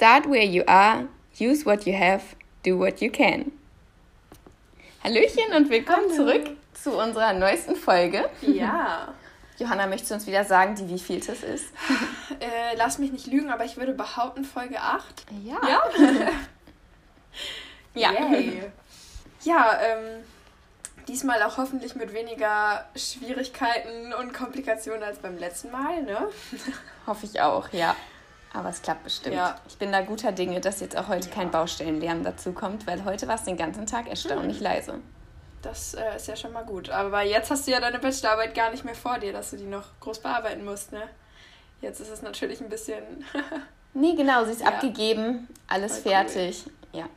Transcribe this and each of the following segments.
Start where you are, use what you have, do what you can. Hallöchen und willkommen Hallo. zurück zu unserer neuesten Folge. Ja. Johanna, möchtest du uns wieder sagen, die wie viel es ist? Äh, lass mich nicht lügen, aber ich würde behaupten Folge 8. Ja. Ja. ja. Yay. Ja, ähm, diesmal auch hoffentlich mit weniger Schwierigkeiten und Komplikationen als beim letzten Mal, ne? Hoffe ich auch, ja. Aber es klappt bestimmt. Ja. Ich bin da guter Dinge, dass jetzt auch heute ja. kein Baustellenlärm dazu kommt, weil heute war es den ganzen Tag erstaunlich hm. leise. Das äh, ist ja schon mal gut. Aber jetzt hast du ja deine Bachelorarbeit gar nicht mehr vor dir, dass du die noch groß bearbeiten musst, ne? Jetzt ist es natürlich ein bisschen. nee, genau, sie ist ja. abgegeben, alles Voll fertig. Cool. Ja,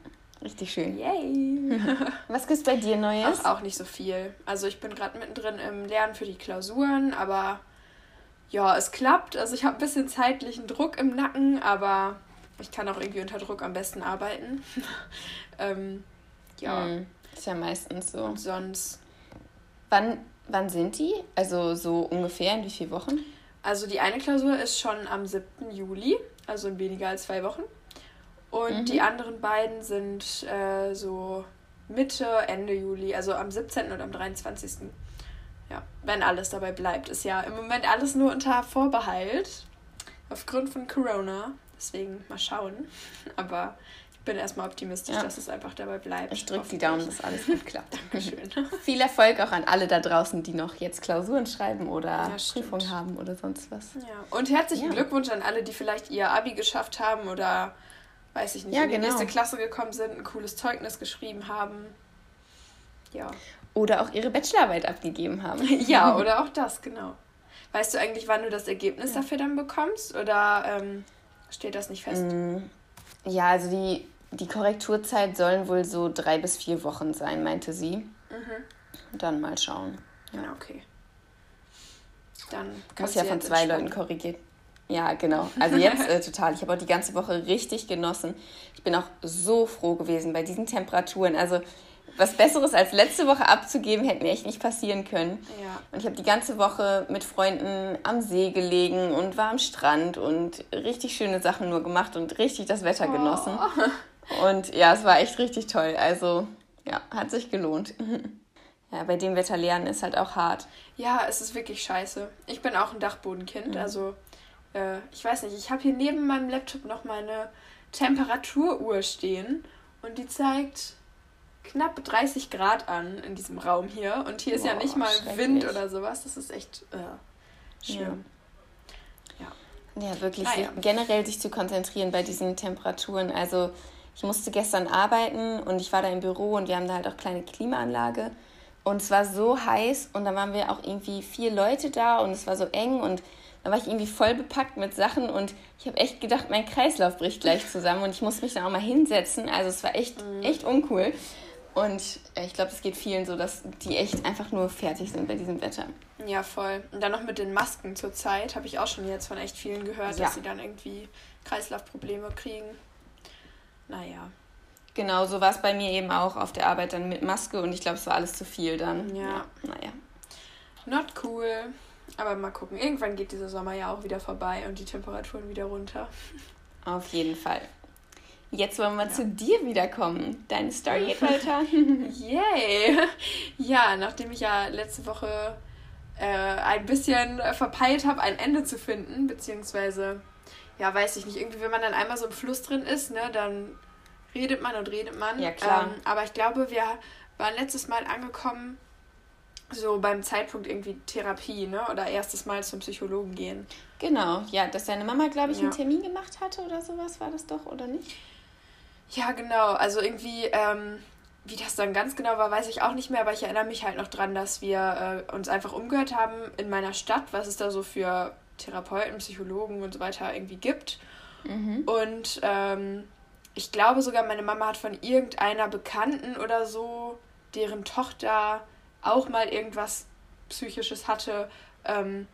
richtig schön. Yay! Was gibt es bei dir Neues? Ach, auch nicht so viel. Also ich bin gerade mittendrin im Lernen für die Klausuren, aber ja, es klappt. Also ich habe ein bisschen zeitlichen Druck im Nacken, aber ich kann auch irgendwie unter Druck am besten arbeiten. ähm, ja. Hm, ist ja meistens so. Und sonst. Wann, wann sind die? Also so ungefähr in wie vielen Wochen? Also die eine Klausur ist schon am 7. Juli, also in weniger als zwei Wochen. Und mhm. die anderen beiden sind äh, so Mitte, Ende Juli, also am 17. und am 23. Ja, wenn alles dabei bleibt. Ist ja im Moment alles nur unter Vorbehalt. Aufgrund von Corona. Deswegen mal schauen. Aber ich bin erstmal optimistisch, ja. dass es einfach dabei bleibt. Ich drücke die Daumen, dass alles gut klappt. Dankeschön. Viel Erfolg auch an alle da draußen, die noch jetzt Klausuren schreiben oder ja, Prüfungen haben oder sonst was. Ja. Und herzlichen ja. Glückwunsch an alle, die vielleicht ihr Abi geschafft haben oder weiß ich nicht, ja, in die genau. nächste Klasse gekommen sind, ein cooles Zeugnis geschrieben haben. Ja. Oder auch ihre Bachelorarbeit abgegeben haben. ja, oder auch das, genau. Weißt du eigentlich, wann du das Ergebnis ja. dafür dann bekommst? Oder ähm, steht das nicht fest? Mm, ja, also die, die Korrekturzeit sollen wohl so drei bis vier Wochen sein, meinte sie. Mhm. Dann mal schauen. Ja, ja okay. Dann muss ja von zwei Leuten korrigiert. Ja, genau. Also jetzt äh, total. Ich habe auch die ganze Woche richtig genossen. Ich bin auch so froh gewesen bei diesen Temperaturen. Also was Besseres als letzte Woche abzugeben, hätte mir echt nicht passieren können. Ja. Und ich habe die ganze Woche mit Freunden am See gelegen und war am Strand und richtig schöne Sachen nur gemacht und richtig das Wetter oh. genossen. Und ja, es war echt richtig toll. Also ja, hat sich gelohnt. Ja, bei dem Wetter lernen ist halt auch hart. Ja, es ist wirklich scheiße. Ich bin auch ein Dachbodenkind, mhm. also äh, ich weiß nicht, ich habe hier neben meinem Laptop noch meine Temperaturuhr stehen und die zeigt knapp 30 Grad an in diesem Raum hier. Und hier ist Boah, ja nicht mal Wind oder sowas. Das ist echt äh, schlimm. Ja. ja. ja wirklich. Ah, ja. Generell sich zu konzentrieren bei diesen Temperaturen. Also ich musste gestern arbeiten und ich war da im Büro und wir haben da halt auch kleine Klimaanlage. Und es war so heiß und dann waren wir auch irgendwie vier Leute da und es war so eng und dann war ich irgendwie voll bepackt mit Sachen und ich habe echt gedacht, mein Kreislauf bricht gleich zusammen und ich musste mich dann auch mal hinsetzen. Also es war echt, mhm. echt uncool. Und ich glaube, es geht vielen so, dass die echt einfach nur fertig sind bei diesem Wetter. Ja, voll. Und dann noch mit den Masken zur Zeit, habe ich auch schon jetzt von echt vielen gehört, ja. dass sie dann irgendwie Kreislaufprobleme kriegen. Naja. Genau, so war es bei mir eben auch auf der Arbeit dann mit Maske und ich glaube, es war alles zu viel dann. Ja. ja. Naja. Not cool. Aber mal gucken. Irgendwann geht dieser Sommer ja auch wieder vorbei und die Temperaturen wieder runter. Auf jeden Fall. Jetzt wollen wir ja. zu dir wiederkommen. Deine Story geht weiter. Yay! Ja, nachdem ich ja letzte Woche äh, ein bisschen verpeilt habe, ein Ende zu finden, beziehungsweise, ja, weiß ich nicht, irgendwie, wenn man dann einmal so im Fluss drin ist, ne, dann redet man und redet man. Ja, klar. Ähm, aber ich glaube, wir waren letztes Mal angekommen, so beim Zeitpunkt irgendwie Therapie, ne? Oder erstes Mal zum Psychologen gehen. Genau, ja, dass deine Mama, glaube ich, ja. einen Termin gemacht hatte oder sowas, war das doch, oder nicht? Ja, genau. Also irgendwie, ähm, wie das dann ganz genau war, weiß ich auch nicht mehr, aber ich erinnere mich halt noch dran, dass wir äh, uns einfach umgehört haben in meiner Stadt, was es da so für Therapeuten, Psychologen und so weiter irgendwie gibt. Mhm. Und ähm, ich glaube sogar, meine Mama hat von irgendeiner Bekannten oder so, deren Tochter auch mal irgendwas Psychisches hatte, ähm,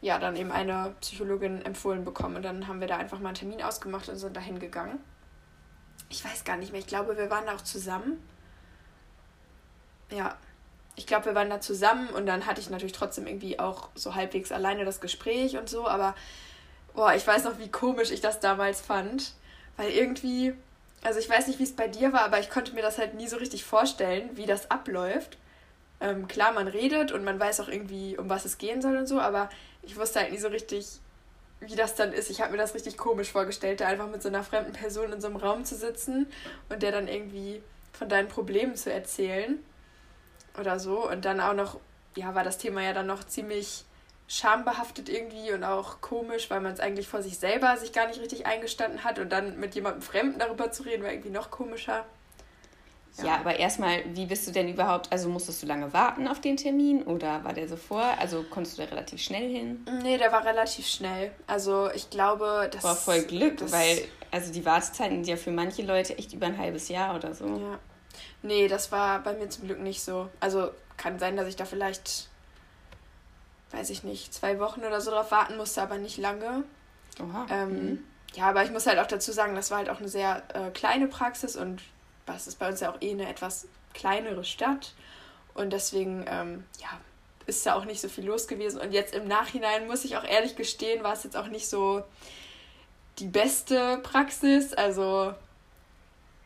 ja, dann eben eine Psychologin empfohlen bekommen. Und dann haben wir da einfach mal einen Termin ausgemacht und sind da hingegangen ich weiß gar nicht mehr, ich glaube, wir waren da auch zusammen. Ja, ich glaube, wir waren da zusammen und dann hatte ich natürlich trotzdem irgendwie auch so halbwegs alleine das Gespräch und so, aber boah, ich weiß noch, wie komisch ich das damals fand. Weil irgendwie, also ich weiß nicht, wie es bei dir war, aber ich konnte mir das halt nie so richtig vorstellen, wie das abläuft. Ähm, klar, man redet und man weiß auch irgendwie, um was es gehen soll und so, aber ich wusste halt nie so richtig, wie das dann ist. Ich habe mir das richtig komisch vorgestellt, da einfach mit so einer fremden Person in so einem Raum zu sitzen und der dann irgendwie von deinen Problemen zu erzählen oder so. Und dann auch noch, ja, war das Thema ja dann noch ziemlich schambehaftet irgendwie und auch komisch, weil man es eigentlich vor sich selber sich gar nicht richtig eingestanden hat und dann mit jemandem Fremden darüber zu reden, war irgendwie noch komischer. Ja. ja, aber erstmal, wie bist du denn überhaupt, also musstest du lange warten auf den Termin oder war der so vor? Also konntest du da relativ schnell hin? Nee, der war relativ schnell. Also ich glaube, das war voll Glück, weil also die Wartezeiten sind ja für manche Leute echt über ein halbes Jahr oder so. Ja. Nee, das war bei mir zum Glück nicht so. Also kann sein, dass ich da vielleicht, weiß ich nicht, zwei Wochen oder so drauf warten musste, aber nicht lange. Oha. Ähm, mhm. Ja, aber ich muss halt auch dazu sagen, das war halt auch eine sehr äh, kleine Praxis und was ist bei uns ja auch eh eine etwas kleinere Stadt. Und deswegen, ähm, ja, ist da auch nicht so viel los gewesen. Und jetzt im Nachhinein muss ich auch ehrlich gestehen, war es jetzt auch nicht so die beste Praxis. Also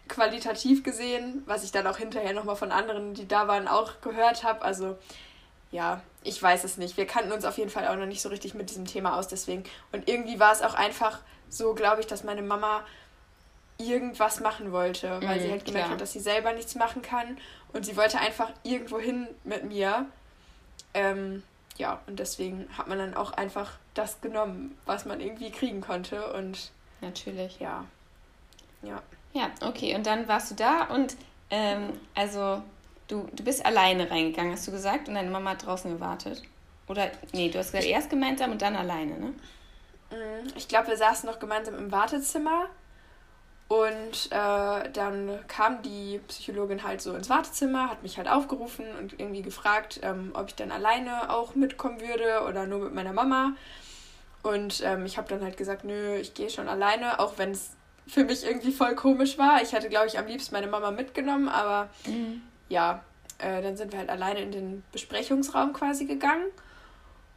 qualitativ gesehen, was ich dann auch hinterher nochmal von anderen, die da waren, auch gehört habe. Also ja, ich weiß es nicht. Wir kannten uns auf jeden Fall auch noch nicht so richtig mit diesem Thema aus, deswegen. Und irgendwie war es auch einfach so, glaube ich, dass meine Mama irgendwas machen wollte, weil mhm, sie halt gemerkt klar. hat, dass sie selber nichts machen kann. Und sie wollte einfach irgendwo hin mit mir. Ähm, ja, und deswegen hat man dann auch einfach das genommen, was man irgendwie kriegen konnte. Und natürlich. Ja. Ja. Ja, okay. Und dann warst du da und ähm, also du, du bist alleine reingegangen, hast du gesagt, und deine Mama hat draußen gewartet. Oder, nee, du hast gesagt, erst gemeinsam und dann alleine, ne? Mhm. Ich glaube, wir saßen noch gemeinsam im Wartezimmer und äh, dann kam die Psychologin halt so ins Wartezimmer, hat mich halt aufgerufen und irgendwie gefragt, ähm, ob ich dann alleine auch mitkommen würde oder nur mit meiner Mama. Und ähm, ich habe dann halt gesagt, nö, ich gehe schon alleine, auch wenn es für mich irgendwie voll komisch war. Ich hätte, glaube ich, am liebsten meine Mama mitgenommen, aber mhm. ja, äh, dann sind wir halt alleine in den Besprechungsraum quasi gegangen.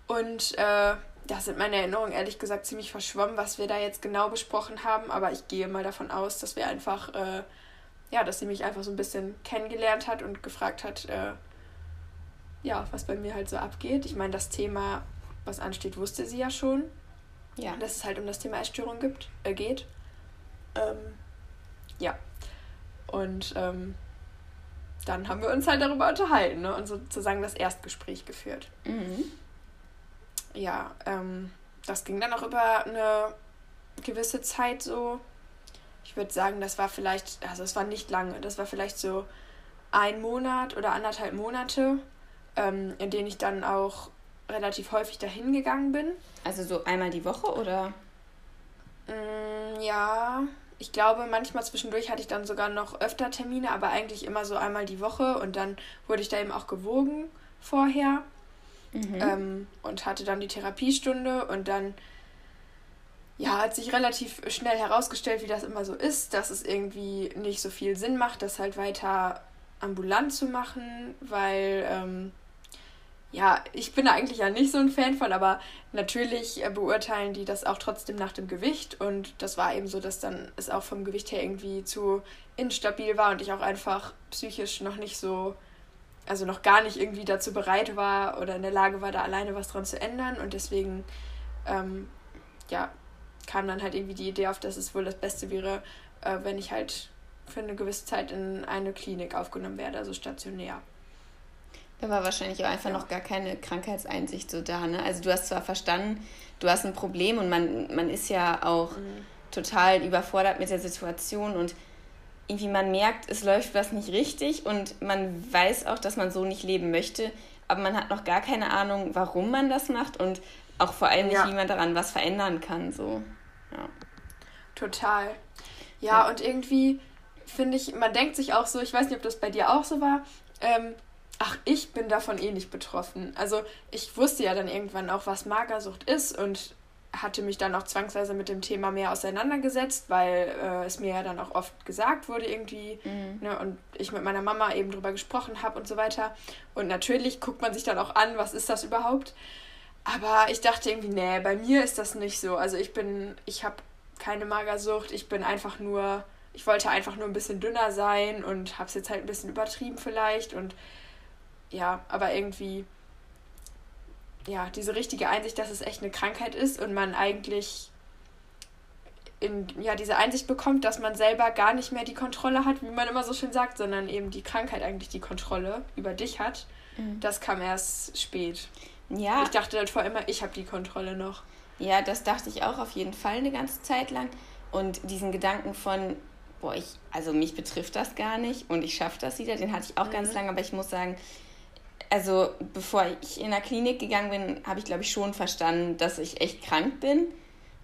Und äh, da sind meine Erinnerungen ehrlich gesagt ziemlich verschwommen, was wir da jetzt genau besprochen haben, aber ich gehe mal davon aus, dass wir einfach, äh, ja, dass sie mich einfach so ein bisschen kennengelernt hat und gefragt hat, äh, ja, was bei mir halt so abgeht. Ich meine, das Thema, was ansteht, wusste sie ja schon. Ja. Dass es halt um das Thema Essstörung gibt, äh, geht. Ähm, ja. Und ähm, dann haben wir uns halt darüber unterhalten ne? und sozusagen das Erstgespräch geführt. Mhm ja, ähm, das ging dann auch über eine gewisse Zeit so. Ich würde sagen, das war vielleicht, also es war nicht lange, das war vielleicht so ein Monat oder anderthalb Monate, ähm, in denen ich dann auch relativ häufig dahin gegangen bin. Also so einmal die Woche oder? Mm, ja, ich glaube, manchmal zwischendurch hatte ich dann sogar noch öfter Termine, aber eigentlich immer so einmal die Woche und dann wurde ich da eben auch gewogen vorher. Mhm. Ähm, und hatte dann die Therapiestunde und dann ja, hat sich relativ schnell herausgestellt, wie das immer so ist, dass es irgendwie nicht so viel Sinn macht, das halt weiter ambulant zu machen, weil ähm, ja, ich bin da eigentlich ja nicht so ein Fan von, aber natürlich äh, beurteilen die das auch trotzdem nach dem Gewicht und das war eben so, dass dann es auch vom Gewicht her irgendwie zu instabil war und ich auch einfach psychisch noch nicht so also noch gar nicht irgendwie dazu bereit war oder in der Lage war, da alleine was dran zu ändern. Und deswegen, ähm, ja, kam dann halt irgendwie die Idee auf, dass es wohl das Beste wäre, äh, wenn ich halt für eine gewisse Zeit in eine Klinik aufgenommen werde, also stationär. Da war wahrscheinlich auch einfach ja. noch gar keine Krankheitseinsicht so da. Ne? Also du hast zwar verstanden, du hast ein Problem und man, man ist ja auch mhm. total überfordert mit der Situation und irgendwie man merkt, es läuft was nicht richtig und man weiß auch, dass man so nicht leben möchte, aber man hat noch gar keine Ahnung, warum man das macht und auch vor allem nicht, ja. wie man daran was verändern kann. So. Ja. Total. Ja, ja. und irgendwie finde ich, man denkt sich auch so, ich weiß nicht, ob das bei dir auch so war, ähm, ach, ich bin davon eh nicht betroffen. Also ich wusste ja dann irgendwann auch, was Magersucht ist und hatte mich dann auch zwangsweise mit dem Thema mehr auseinandergesetzt, weil äh, es mir ja dann auch oft gesagt wurde irgendwie mhm. ne, und ich mit meiner Mama eben drüber gesprochen habe und so weiter. Und natürlich guckt man sich dann auch an, was ist das überhaupt. Aber ich dachte irgendwie, nee, bei mir ist das nicht so. Also ich bin, ich habe keine Magersucht, ich bin einfach nur, ich wollte einfach nur ein bisschen dünner sein und habe es jetzt halt ein bisschen übertrieben vielleicht und ja, aber irgendwie, ja, diese richtige Einsicht, dass es echt eine Krankheit ist und man eigentlich in, ja, diese Einsicht bekommt, dass man selber gar nicht mehr die Kontrolle hat, wie man immer so schön sagt, sondern eben die Krankheit eigentlich die Kontrolle über dich hat. Mhm. Das kam erst spät. Ja. Ich dachte dann vor immer, ich habe die Kontrolle noch. Ja, das dachte ich auch auf jeden Fall eine ganze Zeit lang. Und diesen Gedanken von, boah, ich, also mich betrifft das gar nicht und ich schaffe das wieder, den hatte ich auch mhm. ganz lange, aber ich muss sagen, also bevor ich in der Klinik gegangen bin, habe ich, glaube ich, schon verstanden, dass ich echt krank bin.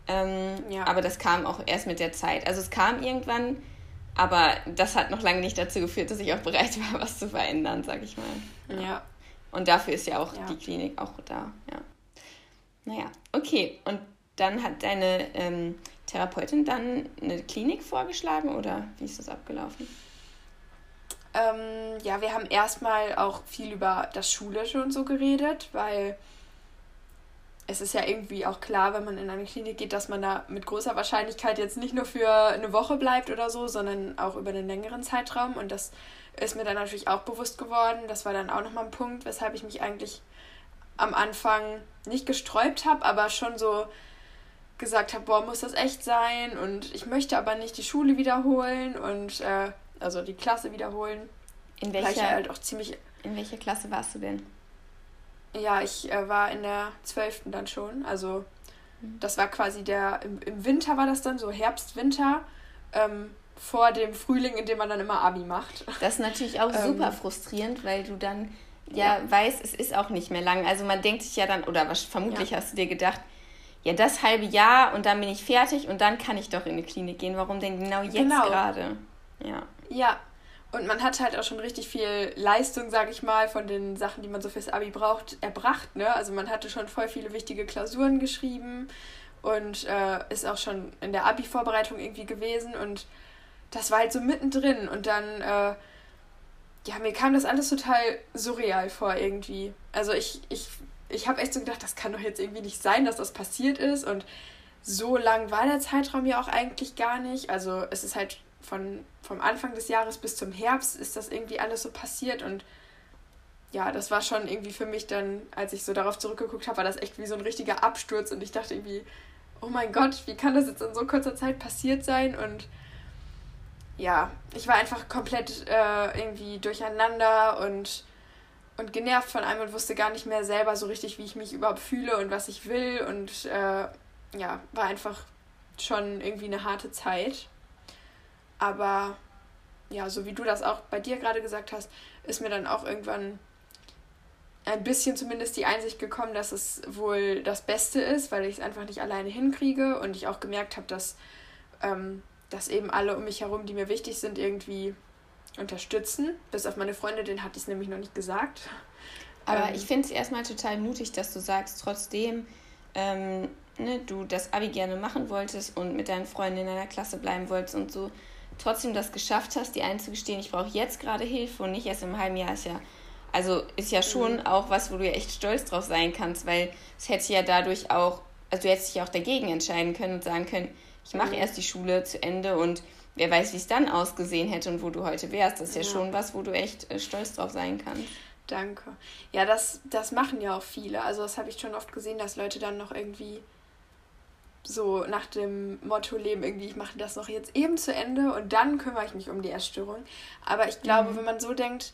Ähm, ja. Aber das kam auch erst mit der Zeit. Also es kam irgendwann, aber das hat noch lange nicht dazu geführt, dass ich auch bereit war, was zu verändern, sag ich mal. Ja. ja. Und dafür ist ja auch ja. die Klinik auch da, ja. Naja, okay. Und dann hat deine ähm, Therapeutin dann eine Klinik vorgeschlagen oder wie ist das abgelaufen? Ähm, ja, wir haben erstmal auch viel über das Schulische und so geredet, weil es ist ja irgendwie auch klar, wenn man in eine Klinik geht, dass man da mit großer Wahrscheinlichkeit jetzt nicht nur für eine Woche bleibt oder so, sondern auch über einen längeren Zeitraum. Und das ist mir dann natürlich auch bewusst geworden. Das war dann auch nochmal ein Punkt, weshalb ich mich eigentlich am Anfang nicht gesträubt habe, aber schon so gesagt habe, boah, muss das echt sein? Und ich möchte aber nicht die Schule wiederholen und äh, also die Klasse wiederholen. In welcher, halt auch ziemlich in welcher Klasse warst du denn? Ja, ich äh, war in der 12. dann schon. Also mhm. das war quasi der, im, im Winter war das dann so, Herbst, Winter, ähm, vor dem Frühling, in dem man dann immer Abi macht. Das ist natürlich auch super ähm, frustrierend, weil du dann ja, ja, weißt, es ist auch nicht mehr lang. Also man denkt sich ja dann, oder was vermutlich ja. hast du dir gedacht, ja, das halbe Jahr und dann bin ich fertig und dann kann ich doch in die Klinik gehen. Warum denn genau jetzt genau. gerade? Ja. Ja, und man hat halt auch schon richtig viel Leistung, sag ich mal, von den Sachen, die man so fürs Abi braucht, erbracht. Ne? Also man hatte schon voll viele wichtige Klausuren geschrieben und äh, ist auch schon in der Abi-Vorbereitung irgendwie gewesen. Und das war halt so mittendrin. Und dann, äh, ja, mir kam das alles total surreal vor irgendwie. Also ich, ich, ich habe echt so gedacht, das kann doch jetzt irgendwie nicht sein, dass das passiert ist. Und so lang war der Zeitraum ja auch eigentlich gar nicht. Also es ist halt von, vom Anfang des Jahres bis zum Herbst ist das irgendwie alles so passiert und ja, das war schon irgendwie für mich dann, als ich so darauf zurückgeguckt habe, war das echt wie so ein richtiger Absturz und ich dachte irgendwie, oh mein Gott, wie kann das jetzt in so kurzer Zeit passiert sein und ja, ich war einfach komplett äh, irgendwie durcheinander und, und genervt von allem und wusste gar nicht mehr selber so richtig, wie ich mich überhaupt fühle und was ich will und äh, ja, war einfach schon irgendwie eine harte Zeit. Aber ja, so wie du das auch bei dir gerade gesagt hast, ist mir dann auch irgendwann ein bisschen zumindest die Einsicht gekommen, dass es wohl das Beste ist, weil ich es einfach nicht alleine hinkriege und ich auch gemerkt habe, dass, ähm, dass eben alle um mich herum, die mir wichtig sind, irgendwie unterstützen. Bis auf meine Freunde, den hatte ich es nämlich noch nicht gesagt. Aber ähm, ich finde es erstmal total mutig, dass du sagst, trotzdem ähm, ne, du das Abi gerne machen wolltest und mit deinen Freunden in einer Klasse bleiben wolltest und so, trotzdem das geschafft hast, dir einzugestehen, ich brauche jetzt gerade Hilfe und nicht erst im halben Jahr ist ja, also ist ja schon mhm. auch was, wo du ja echt stolz drauf sein kannst, weil es hätte ja dadurch auch, also du hättest dich auch dagegen entscheiden können und sagen können, ich mache mhm. erst die Schule zu Ende und wer weiß, wie es dann ausgesehen hätte und wo du heute wärst. Das ist ja, ja. schon was, wo du echt äh, stolz drauf sein kannst. Danke. Ja, das, das machen ja auch viele. Also das habe ich schon oft gesehen, dass Leute dann noch irgendwie so nach dem Motto leben, irgendwie, ich mache das noch jetzt eben zu Ende und dann kümmere ich mich um die Essstörung. Aber ich glaube, mhm. wenn man so denkt,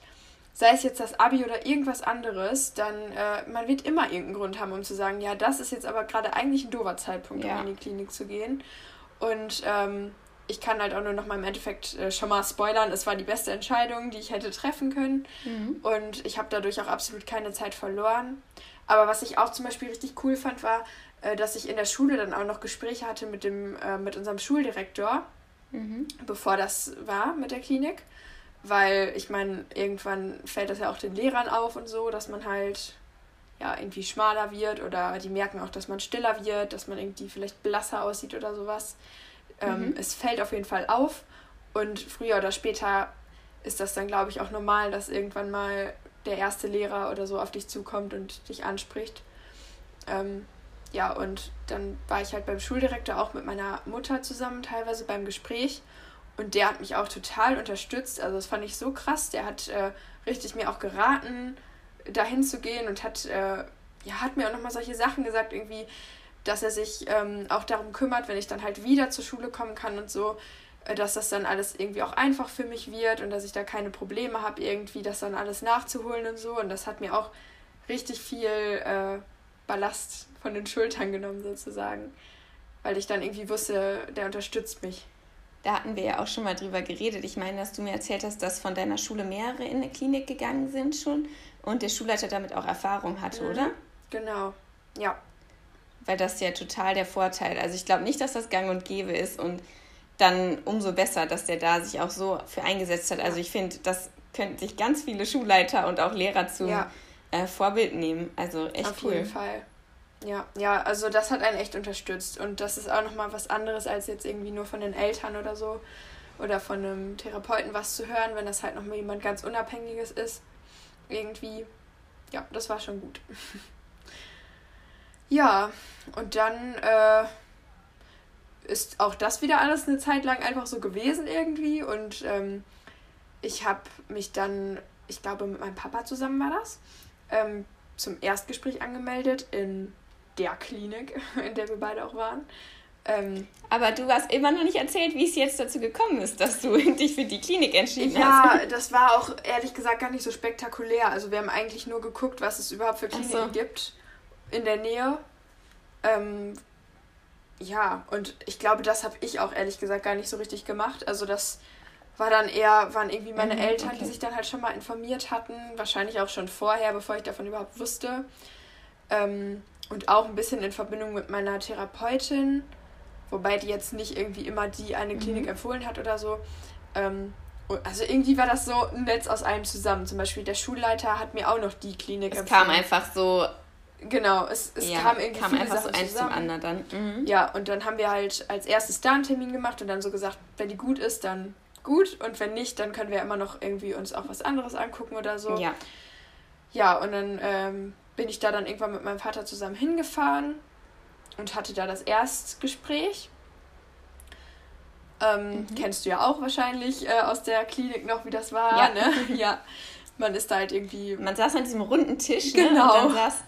sei es jetzt das Abi oder irgendwas anderes, dann äh, man wird immer irgendeinen Grund haben, um zu sagen, ja, das ist jetzt aber gerade eigentlich ein doofer Zeitpunkt, ja. um in die Klinik zu gehen. Und ähm, ich kann halt auch nur noch mal im Endeffekt äh, schon mal spoilern, es war die beste Entscheidung, die ich hätte treffen können. Mhm. Und ich habe dadurch auch absolut keine Zeit verloren. Aber was ich auch zum Beispiel richtig cool fand, war, äh, dass ich in der Schule dann auch noch Gespräche hatte mit, dem, äh, mit unserem Schuldirektor, mhm. bevor das war mit der Klinik. Weil ich meine, irgendwann fällt das ja auch den Lehrern auf und so, dass man halt ja irgendwie schmaler wird oder die merken auch, dass man stiller wird, dass man irgendwie vielleicht blasser aussieht oder sowas. Ähm, mhm. Es fällt auf jeden Fall auf und früher oder später ist das dann, glaube ich, auch normal, dass irgendwann mal der erste Lehrer oder so auf dich zukommt und dich anspricht. Ähm, ja, und dann war ich halt beim Schuldirektor auch mit meiner Mutter zusammen, teilweise beim Gespräch. Und der hat mich auch total unterstützt. Also das fand ich so krass. Der hat äh, richtig mir auch geraten, dahin zu gehen und hat, äh, ja, hat mir auch nochmal solche Sachen gesagt, irgendwie, dass er sich ähm, auch darum kümmert, wenn ich dann halt wieder zur Schule kommen kann und so, äh, dass das dann alles irgendwie auch einfach für mich wird und dass ich da keine Probleme habe, irgendwie das dann alles nachzuholen und so. Und das hat mir auch richtig viel äh, Ballast von den Schultern genommen, sozusagen. Weil ich dann irgendwie wusste, der unterstützt mich. Da hatten wir ja auch schon mal drüber geredet. Ich meine, dass du mir erzählt hast, dass von deiner Schule mehrere in eine Klinik gegangen sind schon und der Schulleiter damit auch Erfahrung hatte, mhm. oder? Genau, ja. Weil das ist ja total der Vorteil. Also ich glaube nicht, dass das gang und gäbe ist und dann umso besser, dass der da sich auch so für eingesetzt hat. Also ich finde, das könnten sich ganz viele Schulleiter und auch Lehrer zum ja. äh, Vorbild nehmen. Also echt Auf cool. Auf jeden Fall. Ja, ja, also das hat einen echt unterstützt. Und das ist auch nochmal was anderes, als jetzt irgendwie nur von den Eltern oder so oder von einem Therapeuten was zu hören, wenn das halt nochmal jemand ganz Unabhängiges ist. Irgendwie, ja, das war schon gut. ja, und dann äh, ist auch das wieder alles eine Zeit lang einfach so gewesen irgendwie. Und ähm, ich habe mich dann, ich glaube, mit meinem Papa zusammen war das, ähm, zum Erstgespräch angemeldet in der Klinik, in der wir beide auch waren. Ähm, Aber du hast immer noch nicht erzählt, wie es jetzt dazu gekommen ist, dass du dich für die Klinik entschieden ja, hast. Ja, das war auch ehrlich gesagt gar nicht so spektakulär. Also wir haben eigentlich nur geguckt, was es überhaupt für Kliniken so. gibt in der Nähe. Ähm, ja, und ich glaube, das habe ich auch ehrlich gesagt gar nicht so richtig gemacht. Also das war dann eher, waren irgendwie meine mhm, Eltern, okay. die sich dann halt schon mal informiert hatten. Wahrscheinlich auch schon vorher, bevor ich davon überhaupt wusste. Ähm, und auch ein bisschen in Verbindung mit meiner Therapeutin, wobei die jetzt nicht irgendwie immer die eine Klinik mhm. empfohlen hat oder so. Ähm, also irgendwie war das so ein Netz aus allem zusammen. Zum Beispiel der Schulleiter hat mir auch noch die Klinik es empfohlen. Es kam einfach so. Genau, es, es ja, kam irgendwie kam einfach Sachen so eins zusammen. zum anderen dann. Mhm. Ja, und dann haben wir halt als erstes da einen Termin gemacht und dann so gesagt, wenn die gut ist, dann gut und wenn nicht, dann können wir immer noch irgendwie uns auch was anderes angucken oder so. Ja. Ja, und dann ähm, bin ich da dann irgendwann mit meinem Vater zusammen hingefahren und hatte da das Erstgespräch. Ähm, mhm. Kennst du ja auch wahrscheinlich äh, aus der Klinik noch, wie das war, ja. ne? ja. Man ist da halt irgendwie. Man saß an diesem runden Tisch, ne? genau. Und dann saß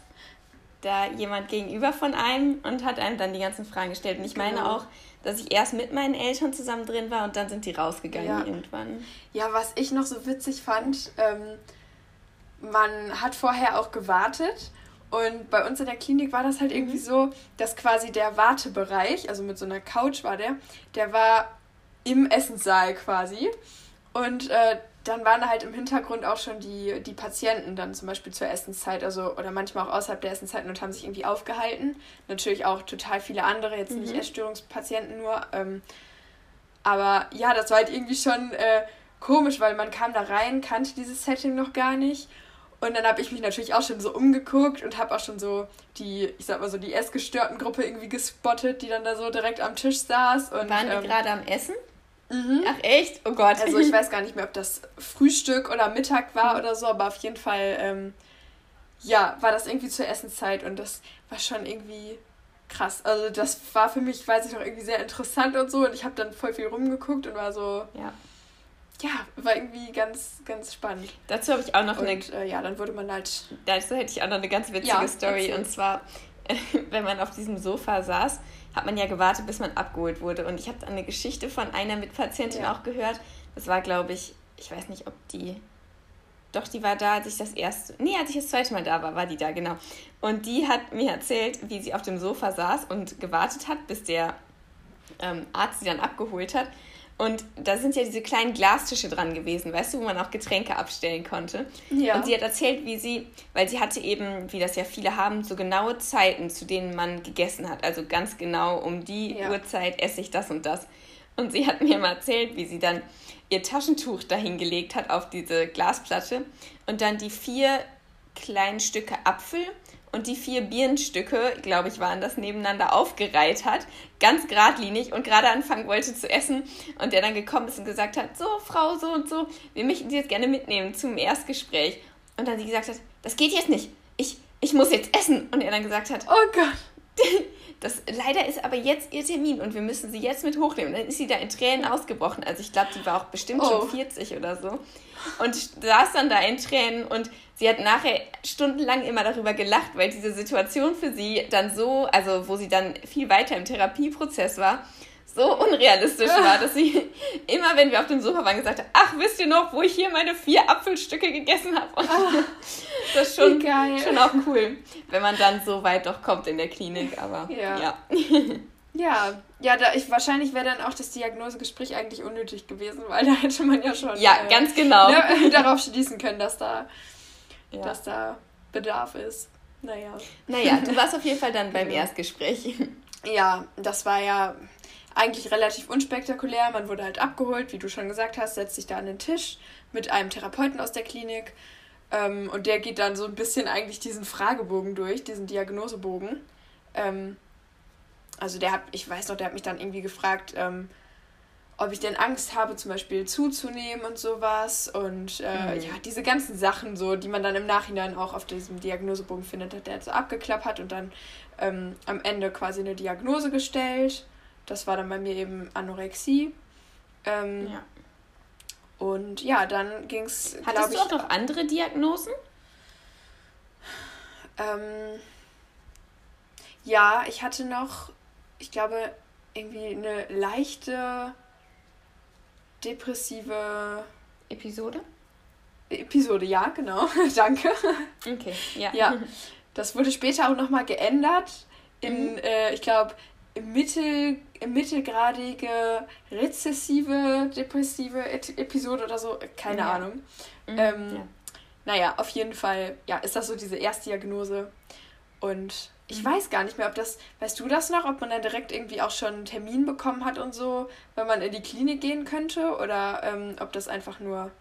da jemand gegenüber von einem und hat einem dann die ganzen Fragen gestellt. Und ich meine genau. auch, dass ich erst mit meinen Eltern zusammen drin war und dann sind die rausgegangen ja. irgendwann. Ja, was ich noch so witzig fand, ähm, man hat vorher auch gewartet und bei uns in der Klinik war das halt mhm. irgendwie so, dass quasi der Wartebereich, also mit so einer Couch war der, der war im Essenssaal quasi. Und äh, dann waren da halt im Hintergrund auch schon die, die Patienten dann zum Beispiel zur Essenszeit, also oder manchmal auch außerhalb der Essenszeit und haben sich irgendwie aufgehalten. Natürlich auch total viele andere, jetzt mhm. nicht Essstörungspatienten nur. Ähm, aber ja, das war halt irgendwie schon äh, komisch, weil man kam da rein, kannte dieses Setting noch gar nicht und dann habe ich mich natürlich auch schon so umgeguckt und habe auch schon so die, ich sag mal so, die essgestörten Gruppe irgendwie gespottet, die dann da so direkt am Tisch saß. Und, Waren die ähm, gerade am Essen? Mhm. Ach echt? Oh Gott. Also ich weiß gar nicht mehr, ob das Frühstück oder Mittag war mhm. oder so, aber auf jeden Fall, ähm, ja, war das irgendwie zur Essenszeit und das war schon irgendwie krass. Also das war für mich, weiß ich noch, irgendwie sehr interessant und so und ich habe dann voll viel rumgeguckt und war so, ja ja, war irgendwie ganz, ganz spannend. Dazu habe ich auch noch und, eine. Äh, ja, dann wurde man halt. Dazu hätte ich auch noch eine ganz witzige ja, Story. Und zwar, wenn man auf diesem Sofa saß, hat man ja gewartet, bis man abgeholt wurde. Und ich habe eine Geschichte von einer Mitpatientin ja. auch gehört. Das war, glaube ich, ich weiß nicht, ob die. Doch, die war da, als ich das erste. Nee, als ich das zweite Mal da war, war die da, genau. Und die hat mir erzählt, wie sie auf dem Sofa saß und gewartet hat, bis der ähm, Arzt sie dann abgeholt hat. Und da sind ja diese kleinen Glastische dran gewesen, weißt du, wo man auch Getränke abstellen konnte. Ja. Und sie hat erzählt, wie sie, weil sie hatte eben, wie das ja viele haben, so genaue Zeiten, zu denen man gegessen hat. Also ganz genau um die ja. Uhrzeit esse ich das und das. Und sie hat mir mal erzählt, wie sie dann ihr Taschentuch dahingelegt hat auf diese Glasplatte und dann die vier kleinen Stücke Apfel und die vier Birnenstücke, glaube ich, waren das, nebeneinander aufgereiht hat, ganz geradlinig und gerade anfangen wollte zu essen und der dann gekommen ist und gesagt hat, so, Frau, so und so, wir möchten Sie jetzt gerne mitnehmen zum Erstgespräch. Und dann sie gesagt hat, das geht jetzt nicht, ich, ich muss jetzt essen. Und er dann gesagt hat, oh Gott. das, leider ist aber jetzt ihr Termin und wir müssen sie jetzt mit hochnehmen. Und dann ist sie da in Tränen ausgebrochen. Also ich glaube, die war auch bestimmt oh. schon 40 oder so. Und saß dann da in Tränen und sie hat nachher stundenlang immer darüber gelacht, weil diese Situation für sie dann so, also wo sie dann viel weiter im Therapieprozess war, so unrealistisch war, dass sie immer, wenn wir auf dem Sofa waren, gesagt hat, ach, wisst ihr noch, wo ich hier meine vier Apfelstücke gegessen habe? Ah, das ist schon, schon auch cool, wenn man dann so weit doch kommt in der Klinik, aber ja. Ja, ja, ja da ich, wahrscheinlich wäre dann auch das Diagnosegespräch eigentlich unnötig gewesen, weil da hätte man ja schon ja, äh, ganz genau. Ne, darauf schließen können, dass da, ja. dass da Bedarf ist. Naja. Naja, du warst auf jeden Fall dann beim Erstgespräch. Ja, das war ja eigentlich relativ unspektakulär. Man wurde halt abgeholt, wie du schon gesagt hast, setzt sich da an den Tisch mit einem Therapeuten aus der Klinik. Ähm, und der geht dann so ein bisschen eigentlich diesen Fragebogen durch, diesen Diagnosebogen. Ähm, also der hat, ich weiß noch, der hat mich dann irgendwie gefragt, ähm, ob ich denn Angst habe, zum Beispiel zuzunehmen und sowas. Und äh, mhm. ja, diese ganzen Sachen, so, die man dann im Nachhinein auch auf diesem Diagnosebogen findet, hat der so abgeklappert und dann ähm, am Ende quasi eine Diagnose gestellt. Das war dann bei mir eben Anorexie. Ähm, ja. Und ja, dann ging es. Hattest du auch noch andere Diagnosen? Ähm, ja, ich hatte noch, ich glaube, irgendwie eine leichte depressive Episode. Episode, ja, genau. Danke. Okay, ja. Ja, das wurde später auch nochmal geändert in, mhm. äh, ich glaube, mittel, mittelgradige, rezessive, depressive Episode oder so, keine ja. Ahnung. Mhm, ähm, ja. Naja, auf jeden Fall, ja, ist das so diese Erstdiagnose. Und ich mhm. weiß gar nicht mehr, ob das, weißt du das noch, ob man dann direkt irgendwie auch schon einen Termin bekommen hat und so, wenn man in die Klinik gehen könnte oder ähm, ob das einfach nur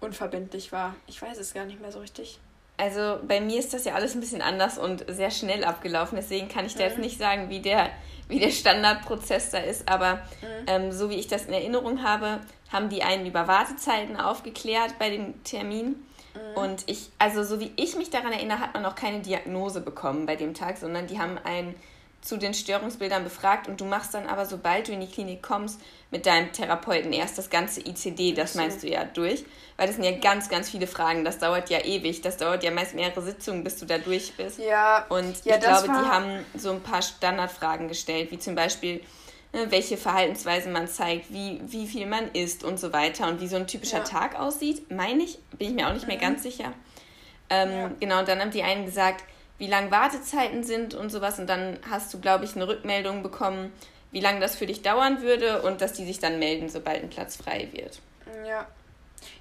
unverbindlich war. Ich weiß es gar nicht mehr so richtig. Also bei mir ist das ja alles ein bisschen anders und sehr schnell abgelaufen. Deswegen kann ich da jetzt mhm. nicht sagen, wie der, wie der Standardprozess da ist. Aber mhm. ähm, so wie ich das in Erinnerung habe, haben die einen über Wartezeiten aufgeklärt bei dem Termin. Mhm. Und ich, also so wie ich mich daran erinnere, hat man noch keine Diagnose bekommen bei dem Tag, sondern die haben einen zu den Störungsbildern befragt und du machst dann aber, sobald du in die Klinik kommst, mit deinem Therapeuten erst das ganze ICD, das meinst du ja, durch. Weil das sind ja ganz, ganz viele Fragen. Das dauert ja ewig. Das dauert ja meist mehrere Sitzungen, bis du da durch bist. Ja. Und ja, ich glaube, die haben so ein paar Standardfragen gestellt, wie zum Beispiel, ne, welche Verhaltensweisen man zeigt, wie, wie viel man isst und so weiter und wie so ein typischer ja. Tag aussieht, meine ich, bin ich mir auch nicht mhm. mehr ganz sicher. Ähm, ja. Genau, und dann haben die einen gesagt, wie lang Wartezeiten sind und sowas. Und dann hast du, glaube ich, eine Rückmeldung bekommen, wie lange das für dich dauern würde und dass die sich dann melden, sobald ein Platz frei wird. Ja.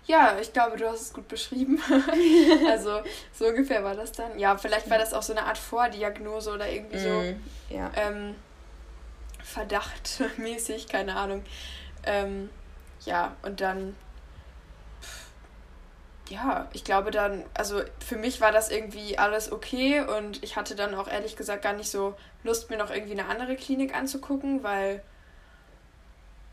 Ja, ich glaube, du hast es gut beschrieben. also so ungefähr war das dann. Ja, vielleicht war das auch so eine Art Vordiagnose oder irgendwie so mm, ja. ähm, Verdachtmäßig, keine Ahnung. Ähm, ja, und dann ja, ich glaube dann, also für mich war das irgendwie alles okay und ich hatte dann auch ehrlich gesagt gar nicht so Lust, mir noch irgendwie eine andere Klinik anzugucken, weil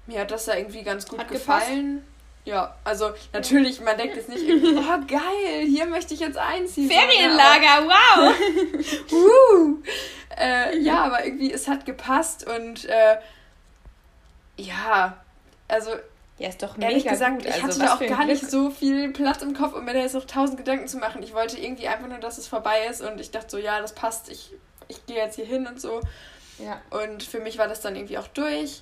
mir hat das da irgendwie ganz gut hat gefallen. Gepasst. Ja, also natürlich, man denkt jetzt nicht irgendwie, oh geil, hier möchte ich jetzt einziehen. Ferienlager, wow! uh, äh, ja, aber irgendwie, es hat gepasst und äh, ja, also ja, ist doch mega Ehrlich gesagt, gut. ich also, hatte auch gar Glück. nicht so viel Platz im Kopf, um mir da jetzt noch tausend Gedanken zu machen. Ich wollte irgendwie einfach nur, dass es vorbei ist und ich dachte so, ja, das passt, ich, ich gehe jetzt hier hin und so. Ja. Und für mich war das dann irgendwie auch durch.